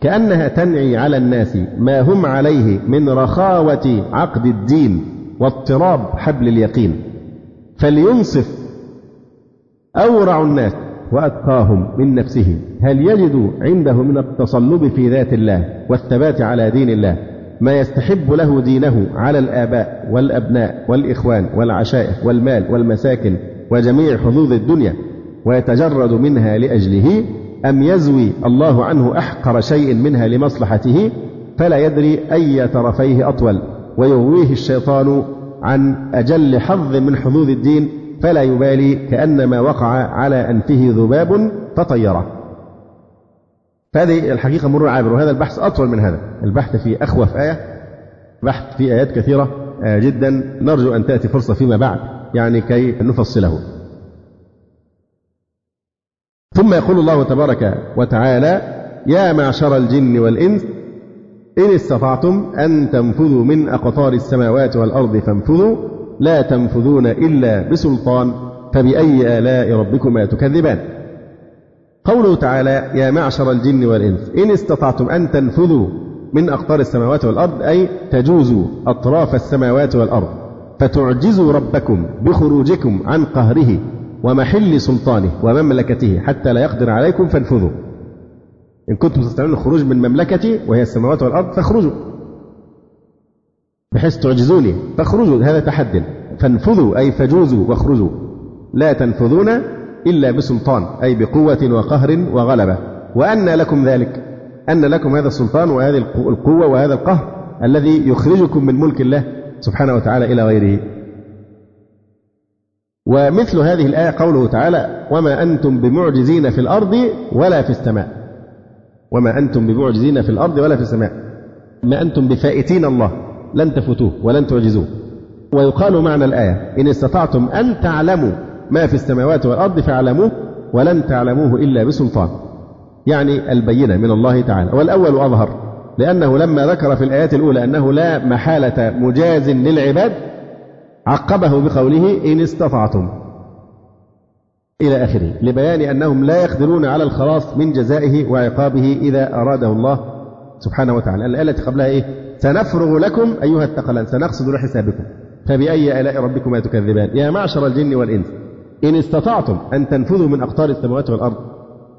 كأنها تنعي على الناس ما هم عليه من رخاوة عقد الدين واضطراب حبل اليقين. فلينصف أورع الناس وأتقاهم من نفسه هل يجد عنده من التصلب في ذات الله والثبات على دين الله ما يستحب له دينه على الآباء والأبناء والإخوان والعشائر والمال والمساكن وجميع حظوظ الدنيا ويتجرد منها لأجله أم يزوي الله عنه أحقر شيء منها لمصلحته فلا يدري أي طرفيه أطول ويغويه الشيطان عن أجل حظ من حظوظ الدين فلا يبالي كأنما وقع على أنفه ذباب فطيره. فهذه الحقيقة مر عابر وهذا البحث أطول من هذا. البحث في أخوف آية بحث في آيات كثيرة آه، جدا. نرجو أن تأتي فرصة فيما بعد يعني كي نفصله. ثم يقول الله تبارك وتعالى يا معشر الجن والإنس إن استطعتم أن تنفذوا من أقطار السماوات والأرض فانفذوا لا تنفذون إلا بسلطان فبأي آلاء ربكما تكذبان؟ قوله تعالى يا معشر الجن والإنس إن استطعتم أن تنفذوا من أقطار السماوات والأرض أي تجوزوا أطراف السماوات والأرض فتعجزوا ربكم بخروجكم عن قهره. ومحل سلطانه ومملكته حتى لا يقدر عليكم فانفذوا. إن كنتم تستطيعون الخروج من مملكتي وهي السماوات والأرض فاخرجوا. بحيث تعجزوني فاخرجوا هذا تحد. فانفذوا أي فجوزوا واخرجوا. لا تنفذون إلا بسلطان أي بقوة وقهر وغلبة. وأن لكم ذلك أن لكم هذا السلطان وهذه القوة وهذا القهر الذي يخرجكم من ملك الله سبحانه وتعالى إلى غيره. ومثل هذه الآية قوله تعالى وما أنتم بمعجزين في الأرض ولا في السماء وما أنتم بمعجزين في الأرض ولا في السماء ما أنتم بفائتين الله لن تفوتوه ولن تعجزوه. ويقال معنى الآية إن استطعتم أن تعلموا ما في السماوات والأرض فاعلموه ولن تعلموه إلا بسلطان يعني البينة من الله تعالى. والأول أظهر لأنه لما ذكر في الآيات الأولى أنه لا محالة مجاز للعباد عقبه بقوله إن استطعتم. إلى آخره لبيان أنهم لا يقدرون على الخلاص من جزائه وعقابه إذا أراده الله سبحانه وتعالى. الآية التي قبلها إيه؟ سنفرغ لكم أيها الثقلان سنقصد لحسابكم فبأي آلاء ربكما تكذبان؟ يا معشر الجن والإنس إن استطعتم أن تنفذوا من أقطار السماوات والأرض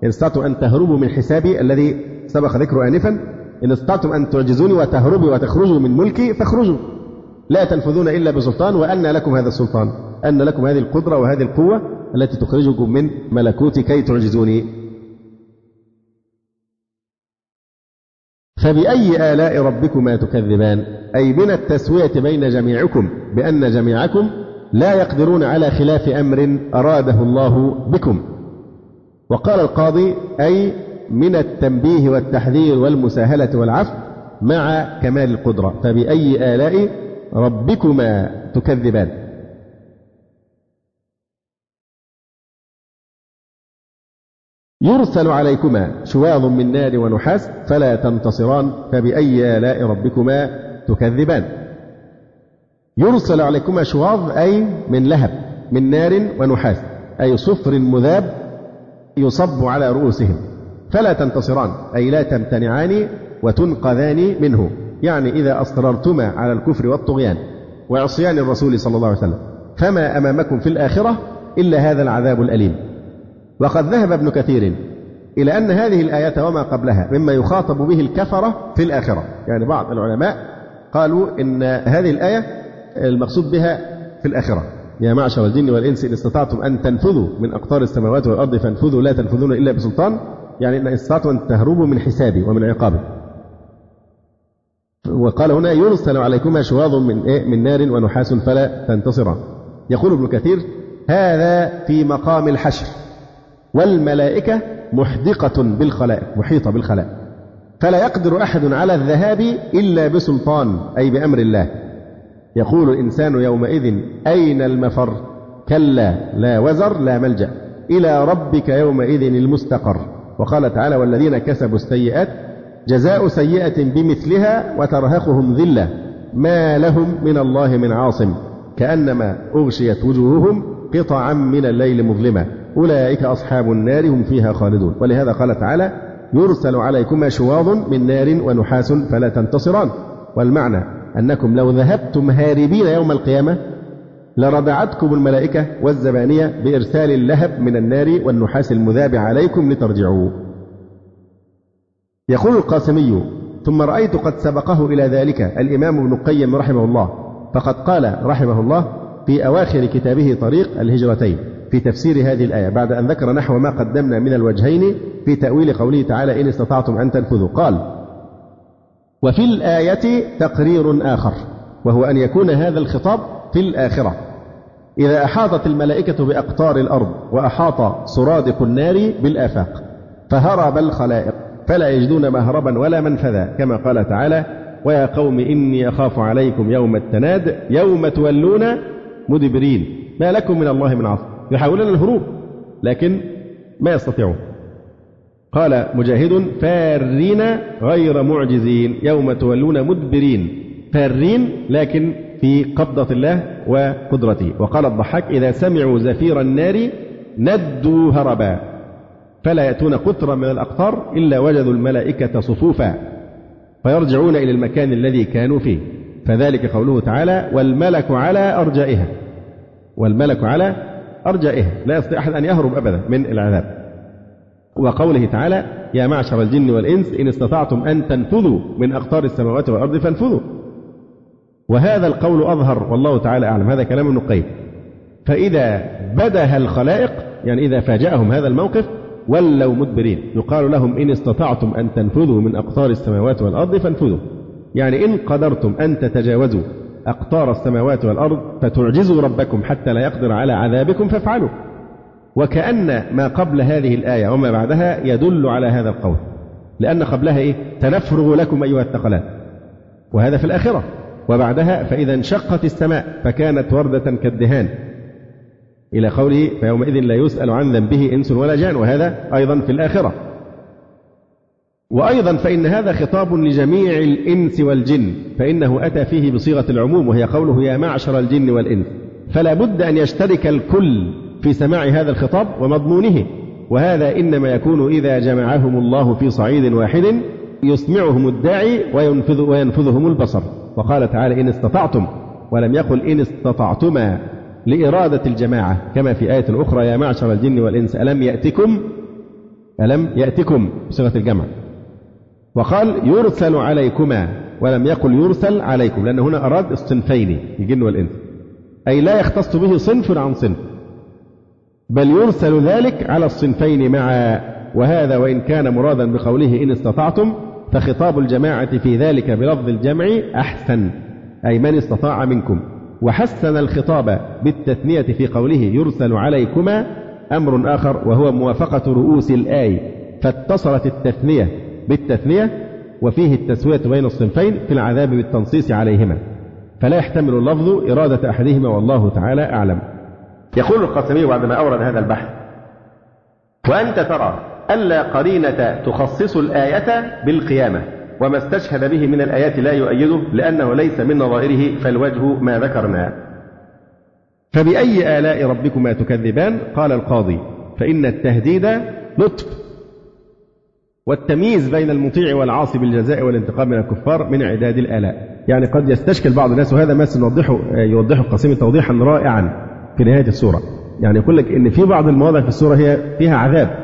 إن استطعتم أن تهربوا من حسابي الذي سبق ذكره آنفا إن استطعتم أن تعجزوني وتهربوا وتخرجوا من ملكي فاخرجوا. لا تنفذون إلا بسلطان وأن لكم هذا السلطان أن لكم هذه القدرة وهذه القوة التي تخرجكم من ملكوتي كي تعجزوني. فبأي آلاء ربكما تكذبان؟ أي من التسوية بين جميعكم بأن جميعكم لا يقدرون على خلاف أمر أراده الله بكم. وقال القاضي أي من التنبيه والتحذير والمساهلة والعفو مع كمال القدرة. فبأي آلاء ربكما تكذبان. يرسل عليكما شواظ من نار ونحاس فلا تنتصران فبأي آلاء ربكما تكذبان. يرسل عليكما شواظ أي من لهب من نار ونحاس أي صفر مذاب يصب على رؤوسهم. فلا تنتصران أي لا تمتنعان وتنقذان منه. يعني إذا أصررتما على الكفر والطغيان وعصيان الرسول صلى الله عليه وسلم فما أمامكم في الآخرة إلا هذا العذاب الأليم. وقد ذهب ابن كثير إلى أن هذه الآية وما قبلها مما يخاطب به الكفرة في الآخرة. يعني بعض العلماء قالوا إن هذه الآية المقصود بها في الآخرة. يا معشر الجن والإنس إن استطعتم أن تنفذوا من أقطار السماوات والأرض فانفذوا لا تنفذون إلا بسلطان. يعني إن استطعتم أن تهربوا من حسابي ومن عقابي. وقال هنا يرسل عليكما شواظ من إيه؟ من نار ونحاس فلا تنتصران يقول ابن كثير هذا في مقام الحشر. والملائكة محدقة بالخلائق محيطة بالخلائق فلا يقدر أحد على الذهاب إلا بسلطان أي بأمر الله. يقول الإنسان يومئذ أين المفر؟ كلا لا وزر لا ملجأ. إلى ربك يومئذ المستقر. وقال تعالى والذين كسبوا السيئات جزاء سيئة بمثلها وترهقهم ذلة. ما لهم من الله من عاصم. كأنما أغشيت وجوههم قطعا من الليل مظلمة. أولئك أصحاب النار هم فيها خالدون. ولهذا قال تعالى يرسل عليكما شواظ من نار ونحاس فلا تنتصران. والمعنى أنكم لو ذهبتم هاربين يوم القيامة لردعتكم الملائكة والزبانية بإرسال اللهب من النار والنحاس المذاب عليكم لترجعوا. يقول القاسمي ثم رأيت قد سبقه إلى ذلك الإمام ابن القيم رحمه الله فقد قال رحمه الله في أواخر كتابه طريق الهجرتين في تفسير هذه الآية بعد أن ذكر نحو ما قدمنا من الوجهين في تأويل قوله تعالى إن استطعتم أن تنفذوا قال وفي الآية تقرير آخر وهو أن يكون هذا الخطاب في الآخرة إذا أحاطت الملائكة بأقطار الأرض وأحاط سرادق النار بالآفاق فهرب الخلائق فلا يجدون مهربا ولا منفذا كما قال تعالى ويا قوم إني أخاف عليكم يوم التناد يوم تولون مدبرين. ما لكم من الله من عاصم يحاولون الهروب لكن ما يستطيعون. قال مجاهد فارين غير معجزين يوم تولون مدبرين. فارين لكن في قبضة الله وقدرته. وقال الضحاك إذا سمعوا زفير النار ندوا هربا. فلا يأتون قطرا من الأقطار إلا وجدوا الملائكة صفوفا فيرجعون إلى المكان الذي كانوا فيه. فذلك قوله تعالى والملك على أرجائها. والملك على أرجائها. لا يستطيع أحد أن يهرب أبدا من العذاب. وقوله تعالى يا معشر الجن والإنس إن استطعتم أن تنفذوا من أقطار السماوات والأرض فانفذوا. وهذا القول أظهر والله تعالى أعلم. هذا كلام ابن القيم فإذا بدها الخلائق يعني إذا فاجأهم هذا الموقف ولوا مدبرين. يقال لهم إن استطعتم أن تنفذوا من أقطار السماوات والأرض فانفذوا. يعني إن قدرتم أن تتجاوزوا أقطار السماوات والأرض فتعجزوا ربكم حتى لا يقدر على عذابكم فافعلوا. وكأن ما قبل هذه الآية وما بعدها يدل على هذا القول. لأن قبلها إيه؟ سنفرغ لكم أيها الثقلان. وهذا في الآخرة. وبعدها فإذا انشقت السماء فكانت وردة كالدهان. إلى قوله فيومئذ لا يسأل عن ذنبه إنس ولا جان وهذا أيضا في الآخرة. وأيضا فإن هذا خطاب لجميع الإنس والجن فإنه أتى فيه بصيغة العموم وهي قوله يا معشر الجن والإنس. فلا بد أن يشترك الكل في سماع هذا الخطاب ومضمونه. وهذا إنما يكون إذا جمعهم الله في صعيد واحد يسمعهم الداعي وينفذ وينفذهم البصر. وقال تعالى إن استطعتم ولم يقل إن استطعتما. لإرادة الجماعة كما في آية أخرى يا معشر الجن والإنس ألم يأتكم؟ ألم يأتكم بصيغة الجمع. وقال يرسل عليكما ولم يقل يرسل عليكم لأن هنا أراد الصنفين الجن والإنس. أي لا يختص به صنف عن صنف. بل يرسل ذلك على الصنفين معا. وهذا وإن كان مرادا بقوله إن استطعتم فخطاب الجماعة في ذلك بلفظ الجمع أحسن. أي من استطاع منكم. وحسن الخطاب بالتثنية في قوله يرسل عليكما أمر آخر وهو موافقة رؤوس الآي فاتصلت التثنية بالتثنية وفيه التسوية بين الصنفين في العذاب بالتنصيص عليهما. فلا يحتمل اللفظ إرادة أحدهما والله تعالى أعلم. يقول القاسمي بعدما أورد هذا البحث وأنت ترى ألا قرينة تخصص الآية بالقيامة وما استشهد به من الآيات لا يؤيده لأنه ليس من نظائره فالوجه ما ذكرنا. فبأي آلاء ربكما تكذبان؟ قال القاضي. فإن التهديد لطف. والتمييز بين المطيع والعاصي بالجزاء والانتقام من الكفار من عداد الآلاء. يعني قد يستشكل بعض الناس وهذا ما سنوضحه يوضحه القاسمي توضيحا رائعا في نهاية السورة. يعني يقول لك إن في بعض المواضع في السورة هي فيها عذاب.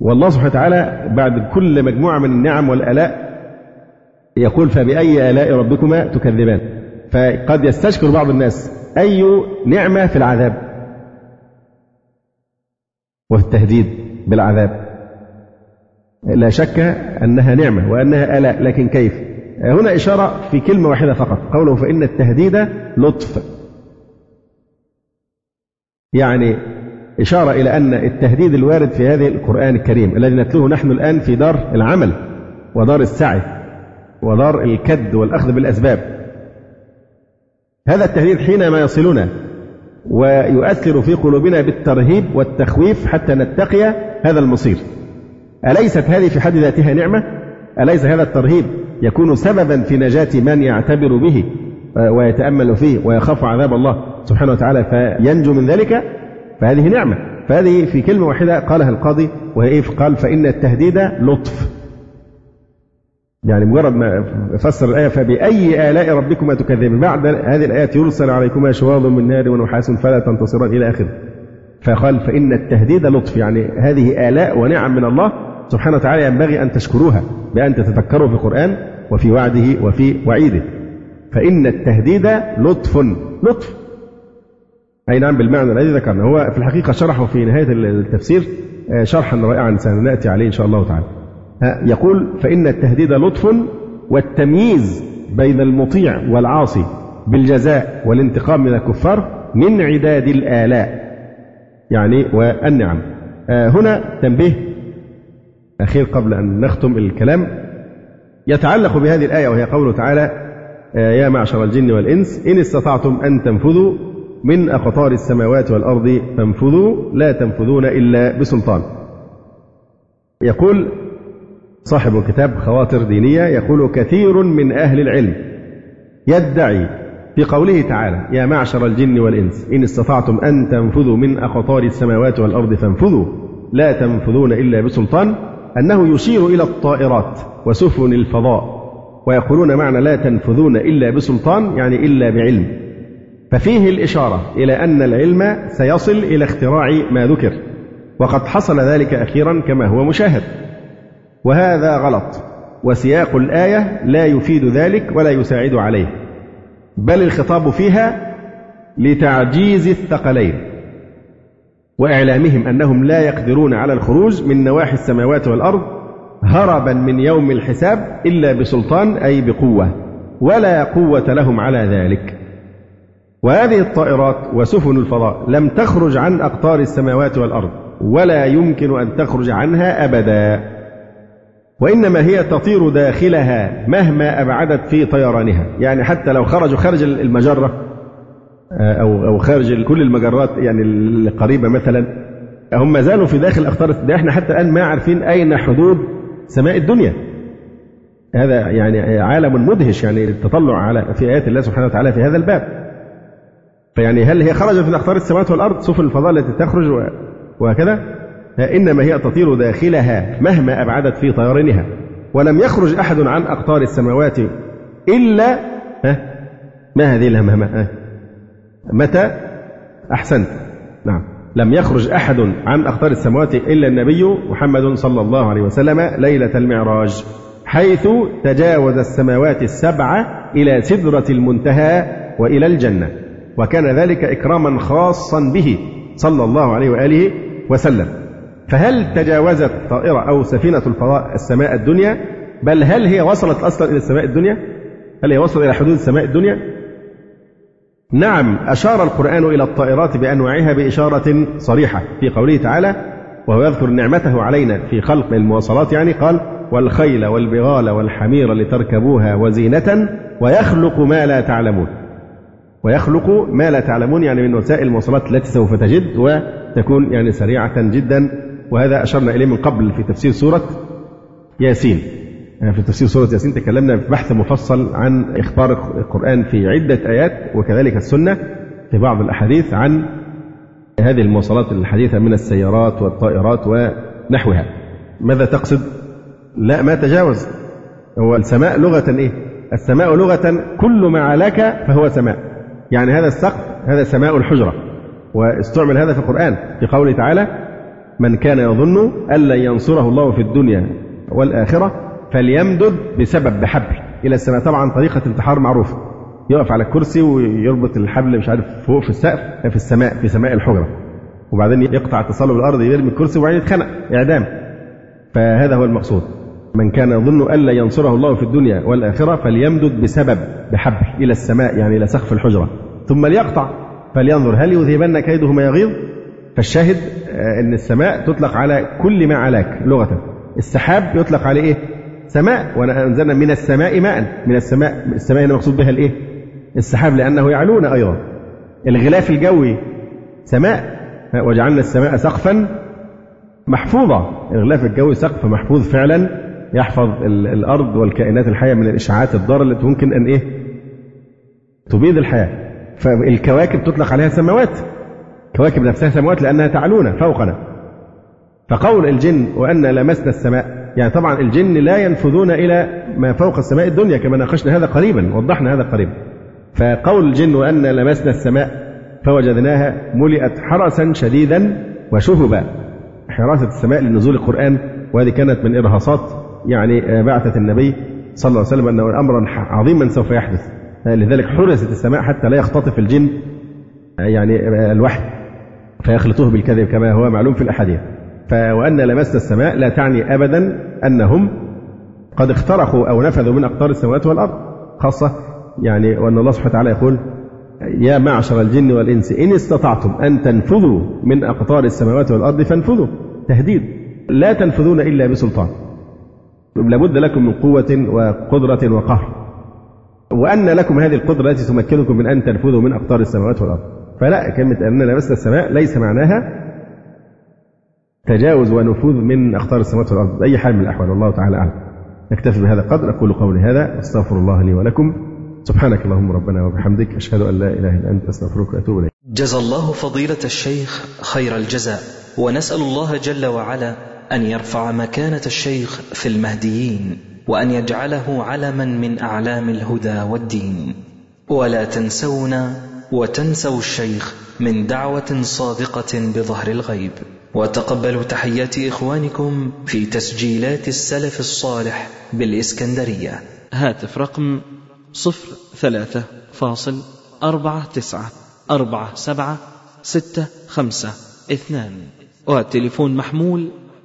والله سبحانه وتعالى بعد كل مجموعة من النعم والآلاء يقول فبأي آلاء ربكما تكذبان؟ فقد يستشكل بعض الناس أي نعمة في العذاب؟ وفي التهديد بالعذاب. لا شك أنها نعمة وأنها آلاء لكن كيف؟ هنا إشارة في كلمة واحدة فقط قوله فإن التهديد لطف. يعني إشارة إلى أن التهديد الوارد في هذه القرآن الكريم الذي نتلوه نحن الآن في دار العمل ودار السعي ودار الكد والأخذ بالأسباب. هذا التهديد حينما يصلنا ويؤثر في قلوبنا بالترهيب والتخويف حتى نتقي هذا المصير. أليست هذه في حد ذاتها نعمة؟ أليس هذا الترهيب يكون سببا في نجاة من يعتبر به ويتأمل فيه ويخاف عذاب الله سبحانه وتعالى فينجو من ذلك؟ فهذه نعمة. فهذه في كلمة واحدة قالها القاضي وهي إيه؟ قال فإن التهديد لطف. يعني مجرد ما فسر الآية فبأي آلاء ربكما تكذبان؟ بعد هذه الآيات يرسل عليكما شواظ من نار ونحاس فلا تنتصران إلى آخره. فقال فإن التهديد لطف. يعني هذه آلاء ونعم من الله سبحانه وتعالى ينبغي أن تشكروها بأن تتفكروا في القرآن وفي وعده وفي وعيده. فإن التهديد لطف. لطف. أي نعم بالمعنى الذي ذكرنا. هو في الحقيقة شرحه في نهاية التفسير شرحا رائعا سنأتي عليه إن شاء الله تعالى. يقول فإن التهديد لطف والتمييز بين المطيع والعاصي بالجزاء والانتقام من الكفار من عداد الآلاء يعني والنعم. هنا تنبيه أخير قبل أن نختم الكلام. يتعلق بهذه الآية وهي قوله تعالى يا معشر الجن والإنس إن استطعتم أن تنفذوا من أقطار السماوات والأرض فانفذوا لا تنفذون إلا بسلطان. يقول صاحب الكتاب خواطر دينية يقول كثير من أهل العلم يدعي في قوله تعالى يا معشر الجن والإنس إن استطعتم أن تنفذوا من أقطار السماوات والأرض فانفذوا لا تنفذون إلا بسلطان أنه يشير إلى الطائرات وسفن الفضاء ويقولون معنى لا تنفذون إلا بسلطان يعني إلا بعلم. ففيه الإشارة إلى أن العلم سيصل إلى اختراع ما ذكر وقد حصل ذلك أخيرا كما هو مشاهد. وهذا غلط وسياق الآية لا يفيد ذلك ولا يساعد عليه بل الخطاب فيها لتعجيز الثقلين وإعلامهم أنهم لا يقدرون على الخروج من نواحي السماوات والأرض هربا من يوم الحساب إلا بسلطان أي بقوة ولا قوة لهم على ذلك. وهذه الطائرات وسفن الفضاء لم تخرج عن أقطار السماوات والأرض ولا يمكن أن تخرج عنها أبدا. وإنما هي تطير داخلها مهما أبعدت في طيرانها. يعني حتى لو خرجوا خارج المجرة أو أو خارج كل المجرات يعني القريبة مثلا هم ما زالوا في داخل أقطار ده إحنا حتى الآن ما عارفين أين حدود سماء الدنيا. هذا يعني عالم مدهش يعني التطلع على في آيات الله سبحانه وتعالى في هذا الباب. فيعني هل هي خرجت من أقطار السماوات والأرض؟ سفن الفضاء التي تخرج وهكذا. إنما هي تطير داخلها مهما أبعدت في طيرانها ولم يخرج أحد عن أقطار السماوات إلا ها؟ ما هذه الهمهمة متى؟ أحسنت نعم. لم يخرج أحد عن أقطار السماوات إلا النبي محمد صلى الله عليه وسلم ليلة المعراج حيث تجاوز السماوات السبعة إلى سدرة المنتهى وإلى الجنة. وكان ذلك إكراما خاصا به صلى الله عليه وآله وسلم. فهل تجاوزت طائرة أو سفينة الفضاء السماء الدنيا؟ بل هل هي وصلت أصلا إلى السماء الدنيا؟ هل هي وصلت إلى حدود السماء الدنيا؟ نعم أشار القرآن إلى الطائرات بأنواعها بإشارة صريحة في قوله تعالى وهو يذكر نعمته علينا في خلق المواصلات. يعني قال والخيل والبغال والحمير لتركبوها وزينة ويخلق ما لا تعلمون. ويخلق ما لا تعلمون يعني من وسائل المواصلات التي سوف تجد وتكون يعني سريعة جدا. وهذا أشرنا إليه من قبل في تفسير سورة ياسين. يعني في تفسير سورة ياسين تكلمنا في بحث مفصل عن إخبار القرآن في عدة آيات وكذلك السنة في بعض الأحاديث عن هذه المواصلات الحديثة من السيارات والطائرات ونحوها. ماذا تقصد؟ لا ما تجاوز. هو السماء لغة إيه؟ السماء لغة كل ما علاك فهو سماء. يعني هذا السقف هذا سماء الحجرة واستعمل هذا في القرآن في قوله تعالى من كان يظن أن لن ينصره الله في الدنيا والآخرة فليمدد بسبب بحبل. إلى السماء. طبعا طريقة انتحار معروفة يقف على الكرسي ويربط الحبل مش عارف فوق في السقف في السماء في سماء الحجرة. وبعدين يقطع اتصاله بالأرض يرمي الكرسي وبعدين يتخنق إعدام. فهذا هو المقصود. من كان يظن أن لا ينصره الله في الدنيا والآخرة فليمدد بسبب بحبل إلى السماء يعني إلى سقف الحجرة. ثم ليقطع فلينظر هل يذهبن كيده ما يغيظ؟ فالشاهد آه، أن السماء تطلق على كل ما علاك لغة. السحاب يطلق عليه إيه؟ سماء وأنزلنا من السماء ماء. من السماء السماء هنا مقصود بها الإيه؟ السحاب لأنه يعلون أيضا. الغلاف الجوي سماء وجعلنا السماء سقفا محفوظة. الغلاف الجوي سقف محفوظ فعلا. يحفظ الأرض والكائنات الحية من الإشعاعات الضارة التي ممكن أن إيه؟ تبيد الحياة. فالكواكب تطلق عليها سماوات. كواكب نفسها سماوات لأنها تعلونا فوقنا. فقول الجن وأن لمسنا السماء يعني طبعا الجن لا ينفذون إلى ما فوق السماء الدنيا كما ناقشنا هذا قريبا وضحنا هذا قريبا. فقول الجن وأن لمسنا السماء فوجدناها ملئت حرسا شديدا وشهبا. حراسة السماء لنزول القرآن وهذه كانت من إرهاصات يعني بعثة النبي صلى الله عليه وسلم أنه أمرا عظيما سوف يحدث. لذلك حرست السماء حتى لا يختطف الجن يعني الوحي فيخلطوه بالكذب كما هو معلوم في الأحاديث. وأن لمسنا السماء لا تعني أبدا أنهم قد اخترقوا أو نفذوا من أقطار السماوات والأرض خاصة يعني وأن الله سبحانه وتعالى يقول يا معشر الجن والإنس إن استطعتم أن تنفذوا من أقطار السماوات والأرض فانفذوا. تهديد. لا تنفذون إلا بسلطان. لابد لكم من قوة وقدرة وقهر. وأن لكم هذه القدرة التي تمكنكم من أن تنفذوا من أقطار السماوات والأرض. فلا كلمة أننا لمسنا السماء ليس معناها تجاوز ونفوذ من أقطار السماوات والأرض بأي حال من الأحوال. والله تعالى أعلم. نكتفي بهذا القدر. أقول قولي هذا. أستغفر الله لي ولكم. سبحانك اللهم ربنا وبحمدك. أشهد أن لا إله إلا أنت. أستغفرك وأتوب إليك. جزى الله فضيلة الشيخ خير الجزاء. ونسأل الله جل وعلا أن يرفع مكانة الشيخ في المهديين وأن يجعله علما من أعلام الهدى والدين. ولا تنسونا وتنسوا الشيخ من دعوة صادقة بظهر الغيب. وتقبلوا تحيات إخوانكم في تسجيلات السلف الصالح بالإسكندرية. هاتف رقم صفر ثلاثة فاصل أربعة تسعة أربعة سبعة ستة خمسة اثنان. والتليفون محمول